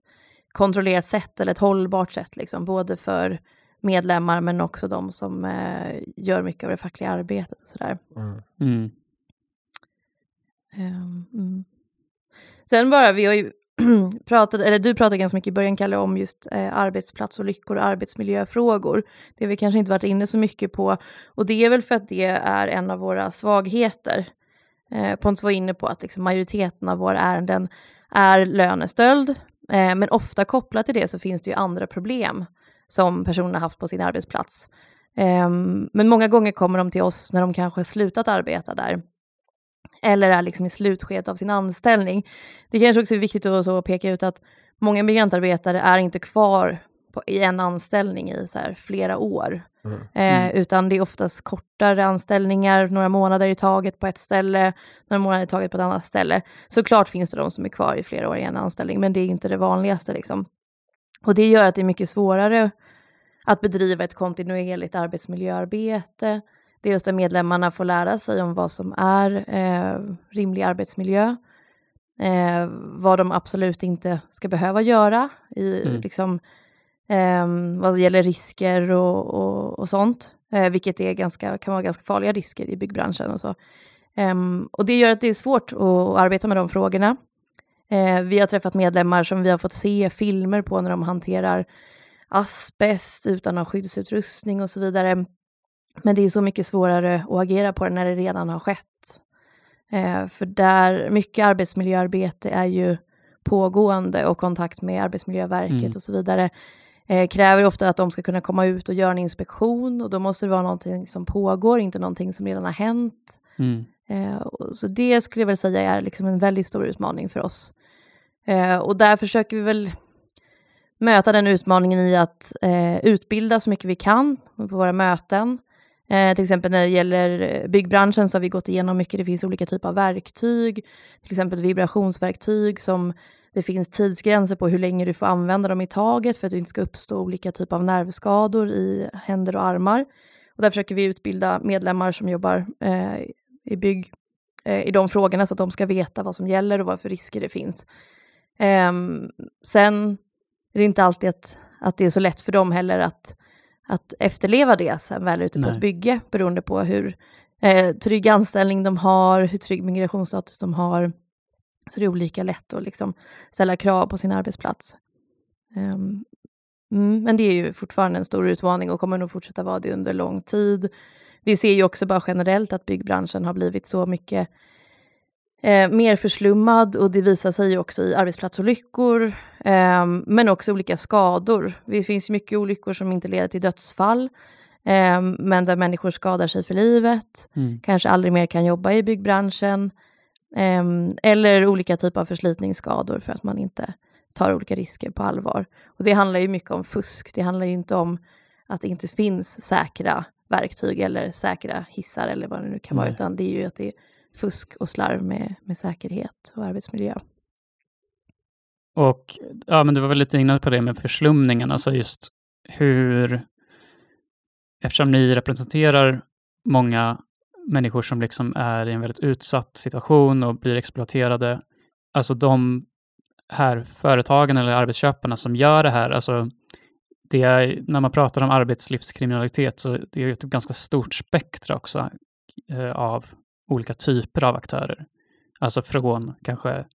kontrollerat sätt eller ett hållbart sätt, liksom, både för medlemmar men också de som eh, gör mycket av det fackliga arbetet och sådär. Mm. Mm. Ehm, mm. Sen bara, vi har ju pratade, eller du pratade ganska mycket i början Kalle om just eh, arbetsplatsolyckor och arbetsmiljöfrågor. Det har vi kanske inte varit inne så mycket på och det är väl för att det är en av våra svagheter. Eh, Pontus var inne på att liksom, majoriteten av våra ärenden är lönestöld, eh, men ofta kopplat till det så finns det ju andra problem som personerna haft på sin arbetsplats. Eh, men många gånger kommer de till oss när de kanske slutat arbeta där eller är liksom i slutskedet av sin anställning. Det kanske också är viktigt att så peka ut att många migrantarbetare är inte kvar på, i en anställning i så här flera år, Mm. eh, Mm. utan det är oftast kortare anställningar, några månader i taget på ett ställe, några månader i taget på ett annat ställe. Såklart finns det de som är kvar i flera år i en anställning, men det är inte det vanligaste. Liksom. Och det gör att det är mycket svårare att bedriva ett kontinuerligt arbetsmiljöarbete. Dels där medlemmarna får lära sig om vad som är eh, rimlig arbetsmiljö, eh, vad de absolut inte ska behöva göra i, Mm. liksom, eh, vad gäller risker och, och, och sånt, eh, vilket är ganska, kan vara ganska farliga risker i byggbranschen och så. Ehm, och det gör att det är svårt att arbeta med de frågorna. Eh, vi har träffat medlemmar som vi har fått se filmer på när de hanterar asbest utan att ha skyddsutrustning och så vidare. Men det är så mycket svårare att agera på det när det redan har skett. Eh, för där mycket arbetsmiljöarbete är ju pågående och kontakt med Arbetsmiljöverket Mm. och så vidare eh, kräver ofta att de ska kunna komma ut och göra en inspektion och då måste det vara någonting som pågår, inte någonting som redan har hänt. Mm. Eh, så det skulle jag väl säga är liksom en väldigt stor utmaning för oss. Eh, och där försöker vi väl möta den utmaningen i att eh, utbilda så mycket vi kan på våra möten. Eh, till exempel när det gäller eh, byggbranschen så har vi gått igenom mycket, det finns olika typer av verktyg, till exempel vibrationsverktyg som det finns tidsgränser på hur länge du får använda dem i taget för att det inte ska uppstå olika typer av nervskador i händer och armar. Och där försöker vi utbilda medlemmar som jobbar eh, i bygg eh, i de frågorna så att de ska veta vad som gäller och vad för risker det finns. Ehm, sen är det inte alltid att, att det är så lätt för dem heller att, att efterleva det sen väl ute på Nej. ett bygge beroende på hur eh, trygg anställning de har, hur trygg migrationsstatus de har. Så det är olika lätt att liksom ställa krav på sin arbetsplats. Mm, men det är ju fortfarande en stor utmaning och kommer nog fortsätta vara det under lång tid. Vi ser ju också bara generellt att byggbranschen har blivit så mycket eh, mer förslummad och det visar sig ju också i arbetsplatsolyckor, eh, men också olika skador. Det finns mycket olyckor som inte leder till dödsfall, eh, men där människor skadar sig för livet, Mm. kanske aldrig mer kan jobba i byggbranschen, eh, eller olika typer av förslitningsskador för att man inte tar olika risker på allvar. Och det handlar ju mycket om fusk, det handlar ju inte om att det inte finns säkra verktyg eller säkra hissar eller vad det nu kan vara, Nej. utan det är ju att det är fusk och slarv med, med säkerhet och arbetsmiljö. Och ja, men du var väl lite inne på det med förslumningen, alltså just hur, eftersom ni representerar många människor som liksom är i en väldigt utsatt situation och blir exploaterade, alltså de här företagen eller arbetsköparna som gör det här, alltså det är, när man pratar om arbetslivskriminalitet så det är ju ett ganska stort spektra också eh, av olika typer av aktörer. Alltså från kanske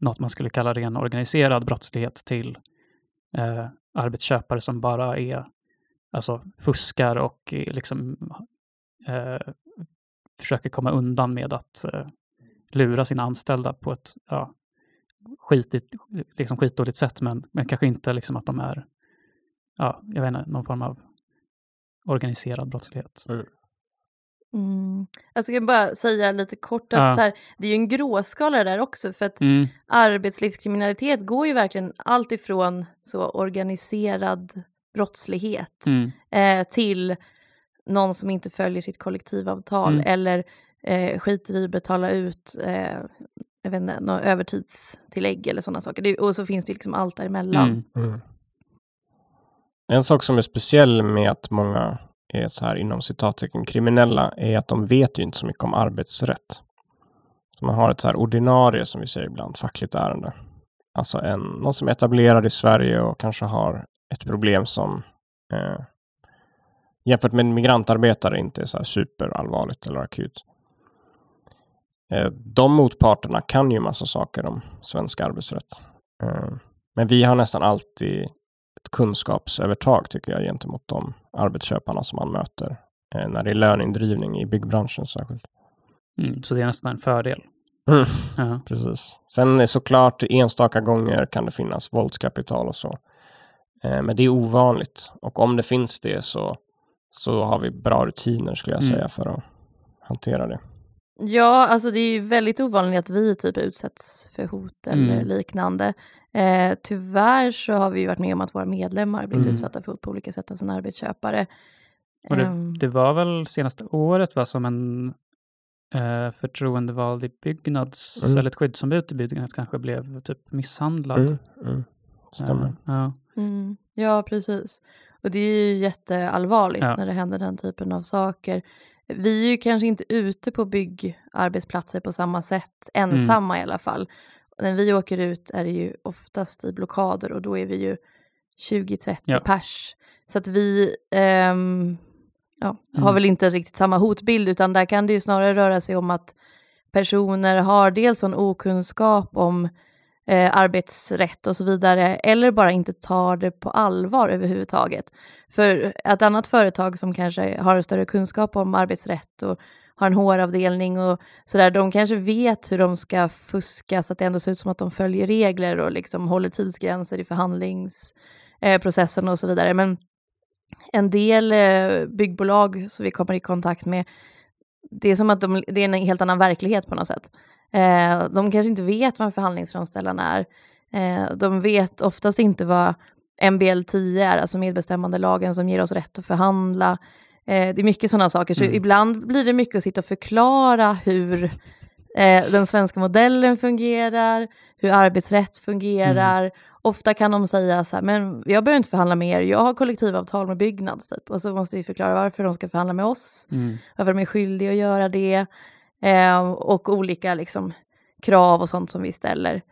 något man skulle kalla ren organiserad brottslighet till eh, arbetsköpare som bara är, alltså fuskar och eh, liksom eh, försöker komma undan med att eh, lura sina anställda på ett ja, skitigt, liksom skitdåligt sätt, men, men kanske inte liksom att de är, ja, jag vet inte, någon form av organiserad brottslighet. Mm. Jag ska bara säga lite kort att Ja. så här, det är ju en gråskala där också, för att Mm, arbetslivskriminalitet går ju verkligen allt ifrån så organiserad brottslighet mm, eh, till någon som inte följer sitt kollektivavtal Mm. eller eh, skiter i att betala ut eh, jag vet inte, något övertidstillägg eller sådana saker. Det, och så finns det liksom allt däremellan. mm, Mm. En sak som är speciell med att många är så här inom citattecken kriminella är att de vet ju inte så mycket om arbetsrätt. Så man har ett så här ordinarie, som vi säger ibland, fackligt ärende. Alltså en, någon som är etablerad i Sverige och kanske har ett problem som eh, jämfört med en migrantarbetare inte är så här superallvarligt eller akut. Eh, de motparterna kan ju massa saker om svensk arbetsrätt. Eh, men vi har nästan alltid ett kunskapsövertag tycker jag gentemot de arbetsköparna som man möter eh, när det är löneindrivning i byggbranschen särskilt. mm. Så det är nästan en fördel. Mm. Ja. Precis. Sen är såklart enstaka gånger kan det finnas våldskapital och så. Eh, men det är ovanligt och om det finns det så, så har vi bra rutiner skulle jag Mm. säga för att hantera det. Ja, alltså det är ju väldigt ovanligt att vi typ utsätts för hot eller Mm. liknande. Eh, tyvärr så har vi ju varit med om att våra medlemmar blivit Mm. utsatta för hot på olika sätt av sina arbetsköpare. Och det, Ehm, det var väl senaste året va, som en eh, förtroendevald i Byggnads, Mm. eller ett skyddsombud i Byggnads kanske blev typ misshandlad. Mm. Mm. Stämmer. Eh, ja. Mm, ja, precis. Och det är ju jätteallvarligt Ja. när det händer den typen av saker. Vi är ju kanske inte ute på byggarbetsplatser på samma sätt, Mm. ensamma i alla fall. När vi åker ut är det ju oftast i blockader och då är vi ju 20-30 Ja. pers. Så att vi ehm, ja, har Mm. väl inte riktigt samma hotbild utan där kan det ju snarare röra sig om att personer har dels en okunskap om eh, arbetsrätt och så vidare, eller bara inte tar det på allvar överhuvudtaget. För ett annat företag som kanske har större kunskap om arbetsrätt och har en HR-avdelning och sådär, de kanske vet hur de ska fuska så att det ändå ser ut som att de följer regler och liksom håller tidsgränser i förhandlingsprocessen och så vidare. Men en del eh, byggbolag som vi kommer i kontakt med, det är som att de, det är en helt annan verklighet på något sätt. Eh, de kanske inte vet vad en förhandlingsframställan är. Eh, de vet oftast inte vad MBL 10 är, alltså medbestämmandelagen som ger oss rätt att förhandla. Eh, det är mycket sådana saker, så Mm. ibland blir det mycket att sitta och förklara hur eh, den svenska modellen fungerar, hur arbetsrätt fungerar. Ofta kan de säga så här, men jag behöver inte förhandla med er, jag har kollektivavtal med Byggnads typ. Och så måste vi förklara varför de ska förhandla med oss Mm. varför de är skyldiga att göra det eh, och olika liksom, krav och sånt som vi ställer.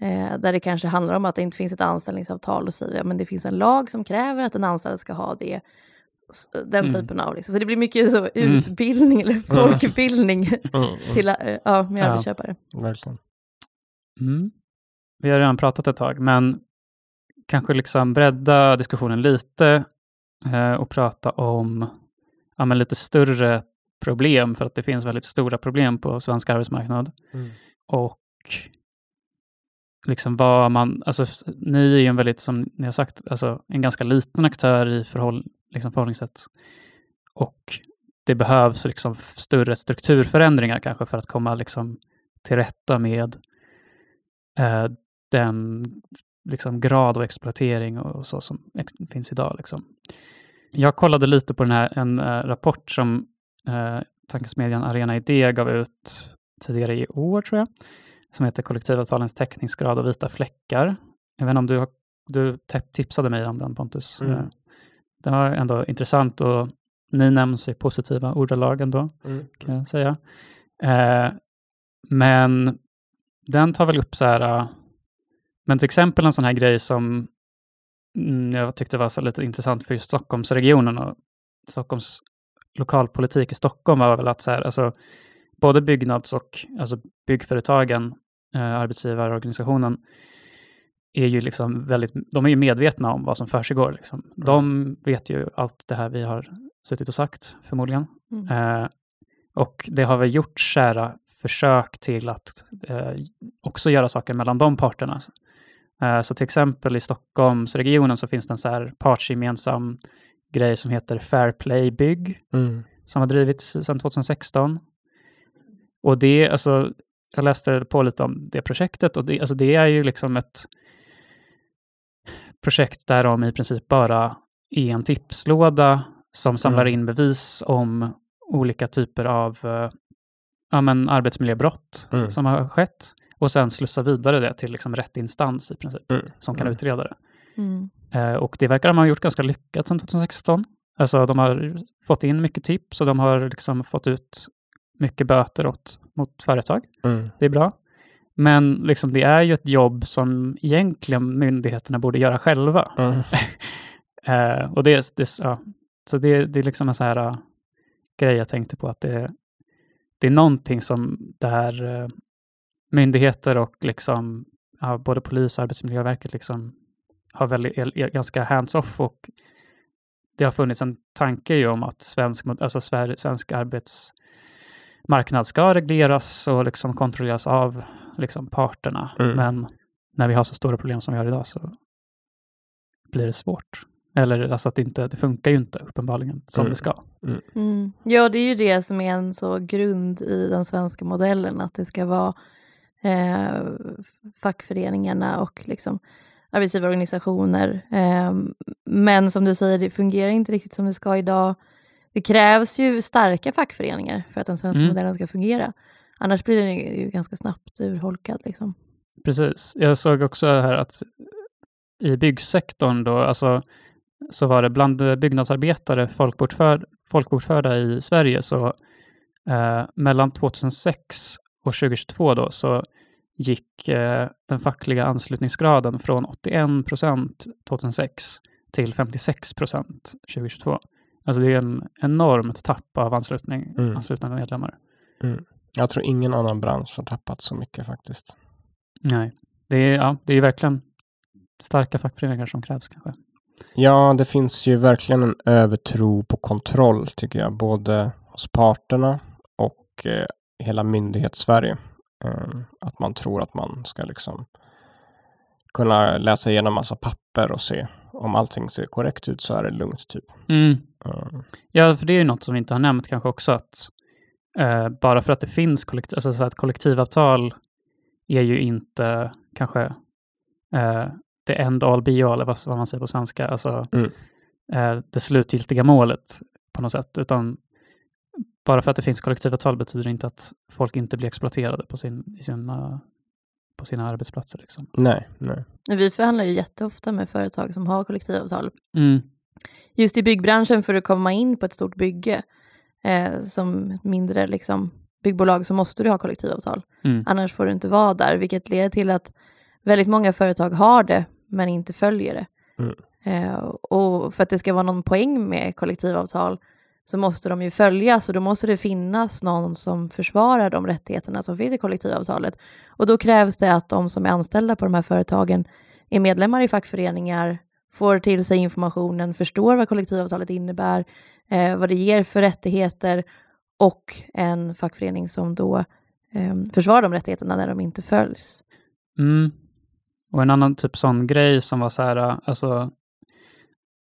Eh, där det kanske handlar om att det inte finns ett anställningsavtal och säger men det finns en lag som kräver att en anställd ska ha det. Den Mm. typen av, liksom. så det blir mycket så Mm. utbildning eller folkbildning Mm. Mm. till eh, ja, med Ja. arbetsköpare. Verkligen. Mm. Vi har redan pratat ett tag, men kanske liksom bredda diskussionen lite eh, och prata om ja, men lite större problem, för att det finns väldigt stora problem på svensk arbetsmarknad. Mm. Och liksom vad man, alltså ni är ju en väldigt, som ni har sagt, alltså en ganska liten aktör i förhåll, liksom förhållningssätt. Och det behövs liksom större strukturförändringar kanske för att komma liksom till rätta med eh, den liksom grad av exploatering och så som finns idag. Liksom. Jag kollade lite på den här, en uh, rapport som uh, tankesmedjan Arena Idé gav ut tidigare i år, tror jag, som heter Kollektivavtalens täckningsgrad och vita fläckar. Jag vet inte om du, har, du tipsade mig om den Pontus. Mm. Den var ändå intressant och ni nämns i positiva ordalag ändå, mm. kan jag säga. men den tar väl upp så här, men till exempel en sån här grej som mm, jag tyckte var så lite intressant för just Stockholmsregionen och Stockholms lokalpolitik i Stockholm var väl att så här, alltså, både byggnads och alltså byggföretagen, eh, arbetsgivarorganisationen, är ju liksom väldigt, de är ju medvetna om vad som försiggår. Liksom. Mm. De vet ju allt det här vi har suttit och sagt, förmodligen. Mm. Eh, och det har väl gjort kära försök till att eh, också göra saker mellan de parterna. Eh, så till exempel i Stockholmsregionen så finns det en så här partsgemensam grej som heter Fair Play Bygg, mm. som har drivits sedan 2016. Och det, alltså, jag läste på lite om det projektet och det, alltså det är ju liksom ett projekt där de i princip bara är en tipslåda som samlar mm. in bevis om olika typer av uh, ja, men arbetsmiljöbrott mm. som har skett och sen slussa vidare det till liksom rätt instans i princip, mm. som kan mm. utreda det. Mm. Eh, och det verkar de ha gjort ganska lyckat sedan 2016. Alltså de har fått in mycket tips och de har liksom fått ut mycket böter åt, mot företag. Mm. Det är bra. Men liksom det är ju ett jobb som egentligen myndigheterna borde göra själva. Mm. eh, och det, det, ja. Så det, det är liksom en så här uh, grej jag tänkte på att det, det är någonting som där uh, myndigheter och liksom, ja, både polis och Arbetsmiljöverket liksom har väldigt, är, är ganska hands-off och det har funnits en tanke ju om att svensk, alltså svensk arbetsmarknad ska regleras och liksom kontrolleras av liksom parterna. Mm. Men när vi har så stora problem som vi har idag så blir det svårt. Eller alltså att det inte, det funkar ju inte uppenbarligen som mm. det ska. Mm. mm. Ja, det är ju det som är en så grund i den svenska modellen, att det ska vara eh, fackföreningarna och liksom arbetsgivarorganisationer. Eh, men som du säger, det fungerar inte riktigt som det ska idag. Det krävs ju starka fackföreningar för att den svenska mm. modellen ska fungera. Annars blir den ju ganska snabbt urholkad. Liksom. Precis. Jag såg också här att i byggsektorn då, alltså, så var det bland byggnadsarbetare folkbokförd, folkbokförda i Sverige, så eh, mellan 2006 och 2022 då så gick eh, den fackliga anslutningsgraden från 81 procent 2006 till 56 procent 2022. Alltså det är en enormt tapp av anslutning, mm. anslutna medlemmar. Mm. Jag tror ingen annan bransch har tappat så mycket faktiskt. Nej, det är, ja, det är verkligen starka fackföreningar som krävs kanske. Ja, det finns ju verkligen en övertro på kontroll tycker jag, både hos parterna och eh, hela myndighetssverige. Ehm, att man tror att man ska liksom kunna läsa igenom massa papper och se om allting ser korrekt ut så är det lugnt typ. Mm. Mm. Ja, för det är ju något som vi inte har nämnt kanske också att eh, bara för att det finns kollektiv, alltså så att kollektivavtal är ju inte kanske eh, det end all be all, eller vad, vad man säger på svenska, alltså mm. eh, det slutgiltiga målet på något sätt, utan bara för att det finns kollektivavtal betyder det inte att folk inte blir exploaterade på, sin, sina, på sina arbetsplatser. Liksom. Nej, nej. Vi förhandlar ju jätteofta med företag som har kollektivavtal. Mm. Just i byggbranschen för att komma in på ett stort bygge eh, som mindre liksom, byggbolag så måste du ha kollektivavtal. Mm. Annars får du inte vara där, vilket leder till att väldigt många företag har det men inte följer det. Mm. Eh, och för att det ska vara någon poäng med kollektivavtal så måste de ju följas och då måste det finnas någon som försvarar de rättigheterna som finns i kollektivavtalet. Och då krävs det att de som är anställda på de här företagen är medlemmar i fackföreningar, får till sig informationen, förstår vad kollektivavtalet innebär, eh, vad det ger för rättigheter och en fackförening som då eh, försvarar de rättigheterna när de inte följs. Mm. Och en annan typ sån grej som var så här, eh, alltså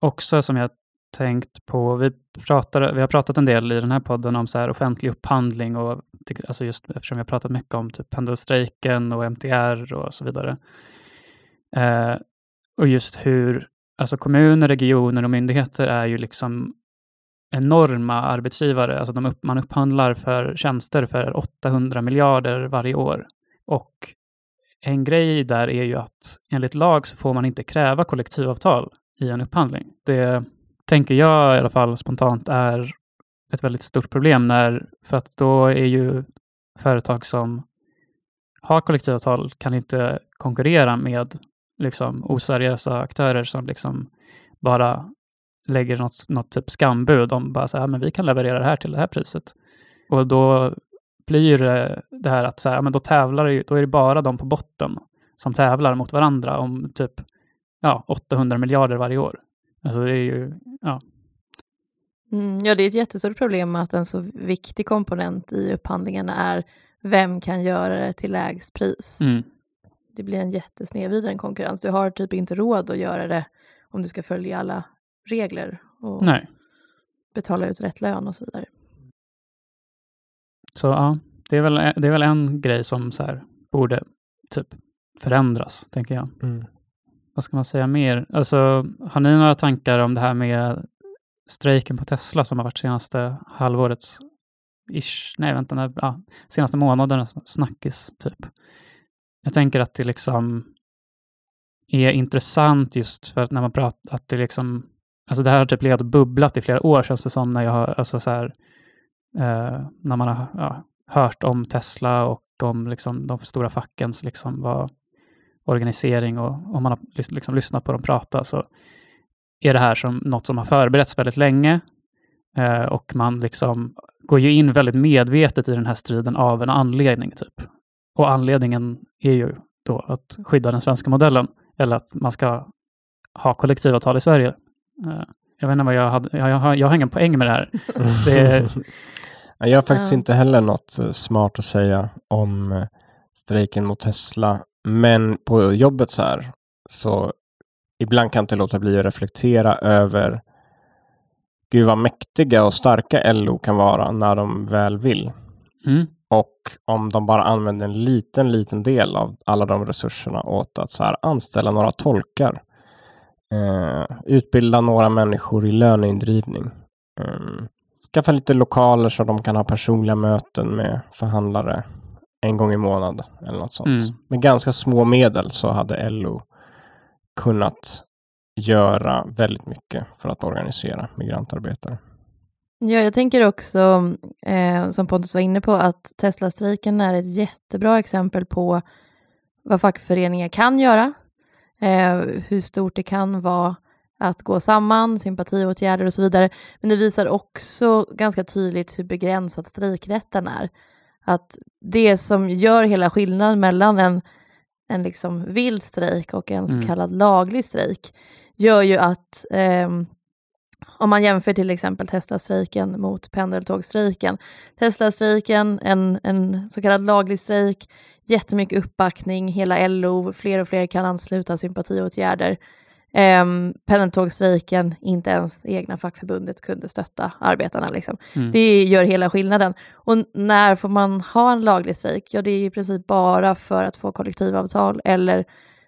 också som jag tänkt på, vi, pratar, vi har pratat en del i den här podden om så här offentlig upphandling och alltså just eftersom vi har pratat mycket om typ pendelstrejken och MTR och så vidare. Eh, och just hur alltså kommuner, regioner och myndigheter är ju liksom enorma arbetsgivare. Alltså de upp, man upphandlar för tjänster för 800 miljarder varje år. Och en grej där är ju att enligt lag så får man inte kräva kollektivavtal i en upphandling. Det tänker jag i alla fall spontant är ett väldigt stort problem när, för att då är ju företag som har kollektivavtal kan inte konkurrera med liksom oseriösa aktörer som liksom bara lägger något, något typ skambud om bara så här, men vi kan leverera det här till det här priset. Och då blir det det här att så här, men då tävlar det, då är det bara de på botten som tävlar mot varandra om typ ja, 800 miljarder varje år. Alltså det är ju, ja. Mm, ja, det är ett jättestort problem att en så viktig komponent i upphandlingarna är vem kan göra det till lägst pris. Mm. Det blir en jättesnedvriden konkurrens. Du har typ inte råd att göra det om du ska följa alla regler och Nej. betala ut rätt lön och så vidare. Så ja, det är väl, det är väl en grej som så här borde typ förändras, tänker jag. Mm. Vad ska man säga mer? Alltså, har ni några tankar om det här med strejken på Tesla som har varit senaste halvårets ish, nej vänta, nej, ja, senaste månadernas snackis typ. Jag tänker att det liksom är intressant just för att när man pratar, att det liksom, alltså det här har typ legat och bubblat i flera år känns det som när jag har, alltså så här, eh, när man har ja, hört om Tesla och om liksom de stora fackens liksom vad organisering och om man har liksom lyssnat på dem prata så är det här som något som har förberetts väldigt länge eh, och man liksom går ju in väldigt medvetet i den här striden av en anledning typ. Och anledningen är ju då att skydda den svenska modellen eller att man ska ha kollektivavtal i Sverige. Eh, jag vet inte vad jag hade, jag, jag, jag har ingen poäng med det här. Det, Jag har faktiskt inte heller något eh, smart att säga om eh, strejken mot Tesla. Men på jobbet så här, så ibland kan jag inte låta bli att reflektera över gud vad mäktiga och starka LO kan vara när de väl vill. mm, Och om de bara använder en liten, liten del av alla de resurserna åt att så här, anställa några tolkar. Eh, utbilda några människor i löneindrivning. Eh, skaffa lite lokaler så de kan ha personliga möten med förhandlare en gång i månaden eller något sånt. Mm. Med ganska små medel så hade LO kunnat göra väldigt mycket för att organisera migrantarbetare. Ja, jag tänker också, eh, som Pontus var inne på, att Tesla-strejken är ett jättebra exempel på vad fackföreningar kan göra, eh, hur stort det kan vara att gå samman, sympatiåtgärder och så vidare. Men det visar också ganska tydligt hur begränsad strejkrätten är. Att det som gör hela skillnaden mellan en, en liksom vild strejk och en så Mm. kallad laglig strejk gör ju att ehm, om man jämför till exempel Tesla-strejken mot pendeltågstrejken. Tesla-strejken, en, en så kallad laglig strejk, jättemycket uppbackning, hela LO, fler och fler kan ansluta sympatiåtgärder. Um, pendeltågstrejken, inte ens egna fackförbundet kunde stötta arbetarna. Liksom. mm, Det gör hela skillnaden. Och när får man ha en laglig strejk? Ja, det är i princip bara för att få kollektivavtal eller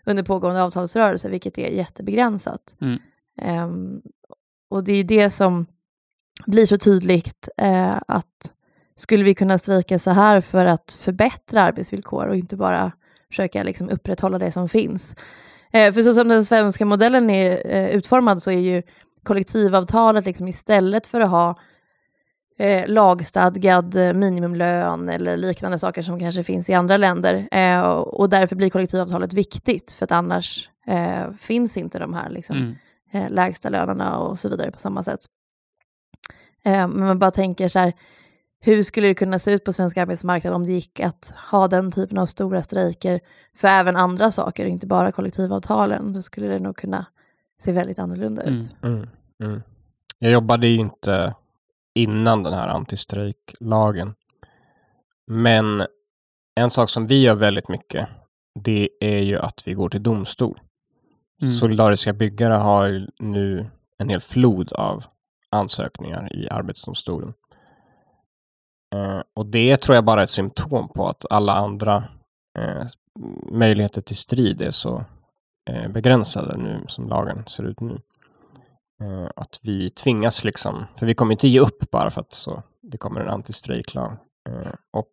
under pågående avtalsrörelse, vilket är jättebegränsat. Mm. Ehm, och det är det som blir så tydligt eh, att skulle vi kunna strejka så här för att förbättra arbetsvillkor och inte bara försöka liksom upprätthålla det som finns. Eh, för så som den svenska modellen är eh, utformad så är ju kollektivavtalet liksom istället för att ha eh, lagstadgad eh, minimumlön eller liknande saker som kanske finns i andra länder. Eh, och och därför blir kollektivavtalet viktigt för att annars eh, finns inte de här liksom, mm, eh, lägsta lönerna och så vidare på samma sätt. Eh, men man bara tänker så här, hur skulle det kunna se ut på svensk arbetsmarknad om det gick att ha den typen av stora strejker för även andra saker, inte bara kollektivavtalen. Då skulle det nog kunna se väldigt annorlunda ut. Mm, mm. mm. Jag jobbade ju inte innan den här antistrejklagen. Men en sak som vi gör väldigt mycket, det är ju att vi går till domstol. Mm. Solidariska byggare har nu en hel flod av ansökningar i Arbetsdomstolen. Eh, och det tror jag bara är ett symptom på att alla andra eh, möjligheter till strid är så eh, begränsade nu som lagen ser ut nu. Eh, att vi tvingas liksom, för vi kommer inte ge upp bara för att så, det kommer en antistrejklag. Eh, och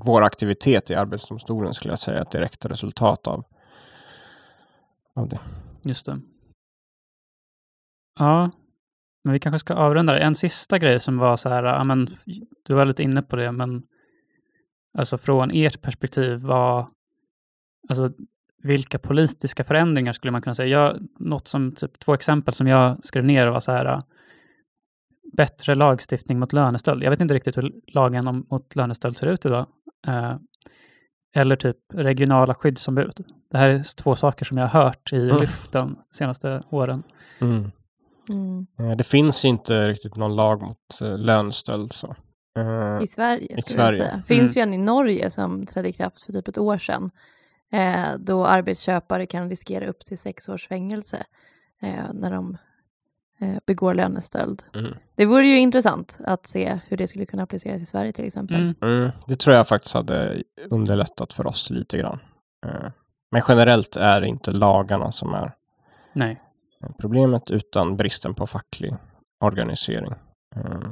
vår aktivitet i Arbetsdomstolen skulle jag säga är ett direkt resultat av, av det. Just det. Ja, men vi kanske ska avrunda det. En sista grej som var så här, ja, men, du var lite inne på det, men alltså från ert perspektiv, var, alltså, vilka politiska förändringar skulle man kunna säga? Jag, något som, typ, två exempel som jag skrev ner var så här, bättre lagstiftning mot lönestöld. Jag vet inte riktigt hur lagen om, mot lönestöld ser ut idag. Eh, eller typ regionala skyddsombud. Det här är två saker som jag har hört i Mm. lyften de senaste åren. Mm. Eh, Det finns ju inte riktigt någon lag mot eh, lönestöld. Så. Eh, I Sverige, I Sverige. jag säga. finns ju en i Norge som trädde i kraft för typ ett år sedan. Eh, då arbetsköpare kan riskera upp till sex års fängelse eh, när de begår lönestöld. mm. Det vore ju intressant att se hur det skulle kunna appliceras i Sverige till exempel. Mm. Mm, det tror jag faktiskt hade underlättat för oss lite grann. Eh, Men generellt är det inte lagarna som är Nej. problemet utan bristen på facklig organisering. Eh,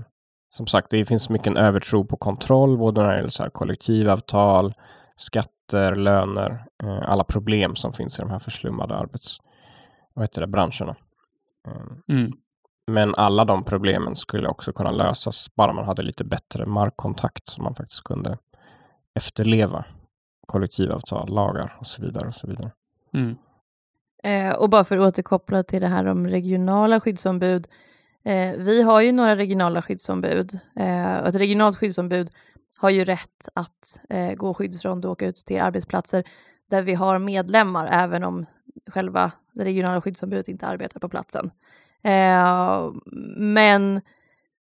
Som sagt, det finns mycket en övertro på kontroll, både när det gäller så här kollektivavtal, skatter, löner, eh, alla problem som finns i de här förslummade arbets... Vad heter det? Branscherna. Eh, Mm. Men alla de problemen skulle också kunna lösas bara man hade lite bättre markkontakt så man faktiskt kunde efterleva kollektivavtal, lagar och så vidare. Och så vidare. Mm. Eh, och bara för att återkoppla till det här om regionala skyddsombud. Eh, vi har ju några regionala skyddsombud. Eh, och ett regionalt skyddsombud har ju rätt att eh, gå skyddsrond och åka ut till arbetsplatser där vi har medlemmar, även om själva det regionala skyddsombudet inte arbetar på platsen. Eh, men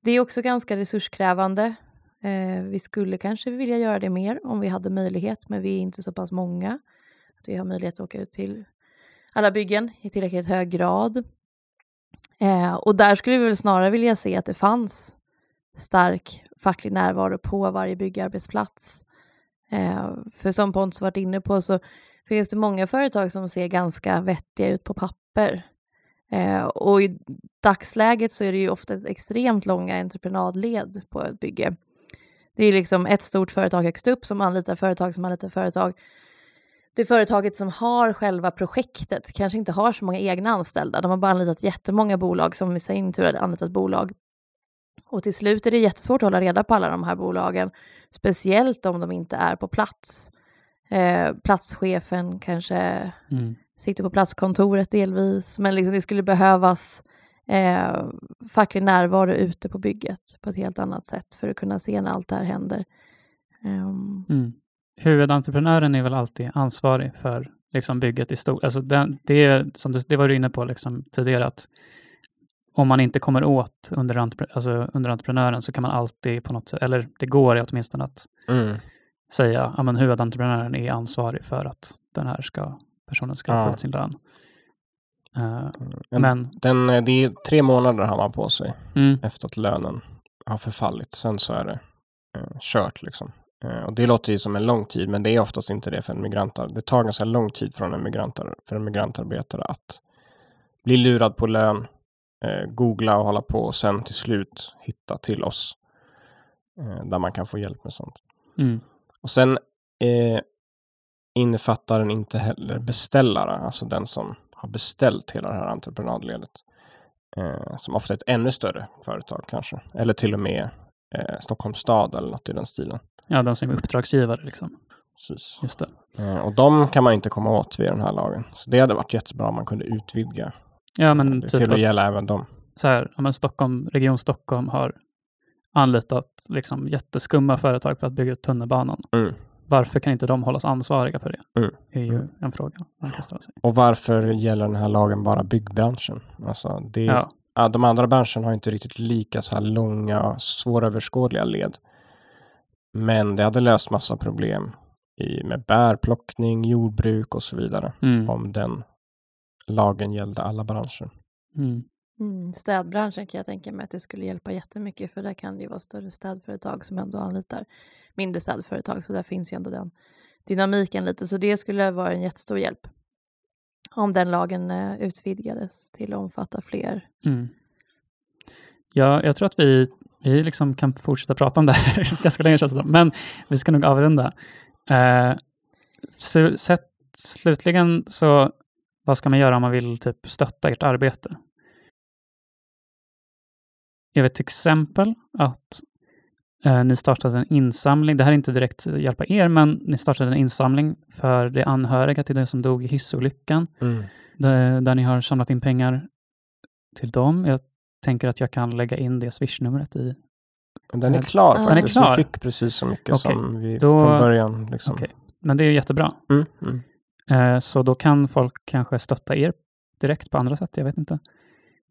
det är också ganska resurskrävande. Eh, vi skulle kanske vilja göra det mer om vi hade möjlighet, men vi är inte så pass många. Att vi har möjlighet att åka ut till alla byggen i tillräckligt hög grad. Eh, och där skulle vi väl snarare vilja se att det fanns stark facklig närvaro på varje byggarbetsplats. Eh, för som Pontus varit inne på så finns det många företag som ser ganska vettiga ut på papper. Eh, och i dagsläget så är det ju ofta extremt långa entreprenadled på ett bygge. Det är liksom ett stort företag högst upp som anlitar företag som anlitar företag det företaget som har själva projektet kanske inte har så många egna anställda. De har bara anlitat jättemånga bolag som i sin tur har anlitat bolag. Och till slut är det jättesvårt att hålla reda på alla de här bolagen, speciellt om de inte är på plats. Eh, platschefen kanske Mm. sitter på platskontoret delvis, men liksom det skulle behövas eh, facklig närvaro ute på bygget på ett helt annat sätt för att kunna se när allt det här händer. Ehm, Mm. Huvudentreprenören är väl alltid ansvarig för liksom, bygget i stort. Alltså, det, det, är, som du, det var du inne på liksom, tidigare, att om man inte kommer åt underentre, alltså, underentreprenören så kan man alltid på något sätt, eller det går åtminstone att säga att ja, huvudentreprenören är ansvarig för att den här ska, personen ska Ja. få sin lön. Eh, Men, men, den, eh, det är tre månader har man på sig mm, efter att lönen har förfallit. Sen så är det eh, kört liksom. Eh, och det låter ju som en lång tid, men det är oftast inte det för en migrant. Det tar ganska lång tid från en migrantar, för en migrantarbetare att bli lurad på lön, eh, googla och hålla på och sen till slut hitta till oss där man kan få hjälp med sånt. mm, Och sen eh, innefattar den inte heller beställare, alltså den som har beställt hela det här entreprenadledet. Eh, som ofta är ett ännu större företag kanske, eller till och med eh, Stockholms stad eller något i den stilen. ja, den som är uppdragsgivare. Liksom. Precis. Just det. Eh, och de kan man inte komma åt via den här lagen. Så det hade varit jättebra om man kunde utvidga Ja, men det typ till att, gälla även dem. så här, ja, men Stockholm, Region Stockholm har anlitat liksom, jätteskumma företag för att bygga ut tunnelbanan. Mm. Varför kan inte de hållas ansvariga för det? Mm. är ju Mm. en fråga man kan ställa sig. Och varför gäller den här lagen bara byggbranschen? Alltså det, Ja. ja. de andra branscherna har inte riktigt lika så här långa, svåröverskådliga led. Men det hade löst massa problem i, med bärplockning, jordbruk och så vidare. Mm. Om den lagen gällde alla branscher. Mm. Mm, städbranschen kan jag tänka mig att det skulle hjälpa jättemycket för där kan det ju vara större städföretag som ändå anlitar mindre städföretag så där finns ju ändå den dynamiken lite så det skulle vara en jättestor hjälp om den lagen eh, utvidgades till att omfatta fler. Mm. Ja, jag tror att vi, vi liksom kan fortsätta prata om det här ganska länge känns det som, men vi ska nog avrunda. Eh, så, sett, slutligen så, vad ska man göra om man vill typ stötta ert arbete? Jag vet till exempel att eh, ni startade en insamling, det här är inte direkt hjälpa er, men ni startade en insamling för de anhöriga till de som dog i hissolyckan där, där ni har samlat in pengar till dem. Jag tänker att jag kan lägga in det swishnumret i. Den är Den- klar Den är faktiskt. klar? Vi fick precis så mycket Okej, som vi då- från början. Liksom. Okej. Men det är jättebra. Mm, mm. Eh, så då kan folk kanske stötta er direkt på andra sätt. Jag vet inte.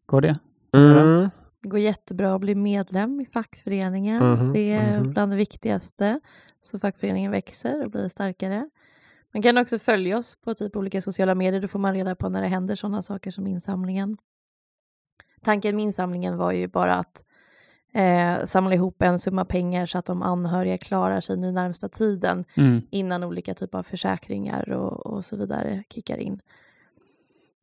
Går det? Mm. Det går jättebra att bli medlem i fackföreningen. Mhm, det är mhm. bland det viktigaste. Så fackföreningen växer och blir starkare. Man kan också följa oss på typ olika sociala medier. Då får man reda på när det händer sådana saker som insamlingen. Tanken med insamlingen var ju bara att eh, samla ihop en summa pengar så att de anhöriga klarar sig nu närmsta tiden Mm, innan olika typer av försäkringar och, och så vidare kickar in.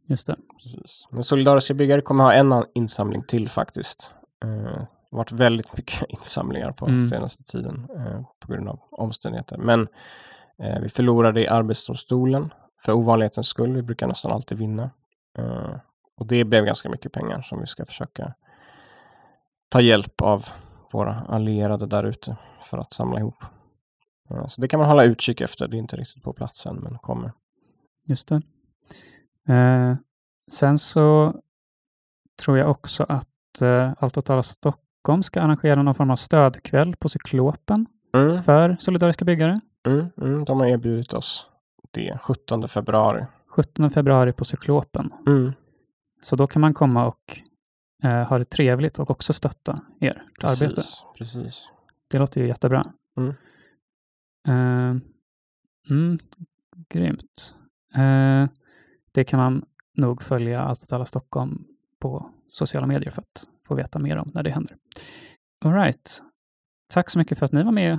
Just det. Precis. Men Solidariska byggare kommer ha en insamling till faktiskt. Eh, det har varit väldigt mycket insamlingar på Mm. senaste tiden eh, på grund av omständigheter. Men eh, vi förlorade i Arbetsdomstolen för ovanlighetens skull. Vi brukar nästan alltid vinna. Eh, och det blev ganska mycket pengar som vi ska försöka ta hjälp av våra allierade där ute för att samla ihop. Eh, så det kan man hålla utkik efter. Det är inte riktigt på plats än, men kommer. Just det. Eh, sen så tror jag också att eh, Allt åt alla Stockholm ska arrangera någon form av stödkväll på Cyklopen Mm. för solidariska byggare. Mm, mm, de har erbjudit oss det 17 februari. 17 februari på Cyklopen. Mm, Så då kan man komma och eh, ha det trevligt och också stötta er arbete. precis, precis. Det låter ju jättebra. Mm. Eh, mm, grymt. Eh, det kan man nog följa Allt åt alla Stockholm på sociala medier för att få veta mer om när det händer. All right. Tack så mycket för att ni var med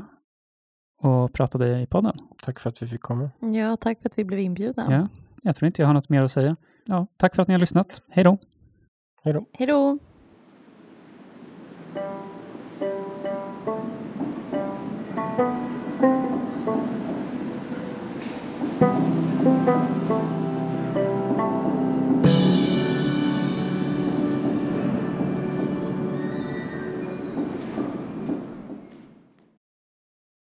och pratade i podden. Tack för att vi fick komma. Ja, tack för att vi blev inbjudna. Ja, jag tror inte jag har något mer att säga. Ja, tack för att ni har lyssnat. Hej då! Hej då. Hej då!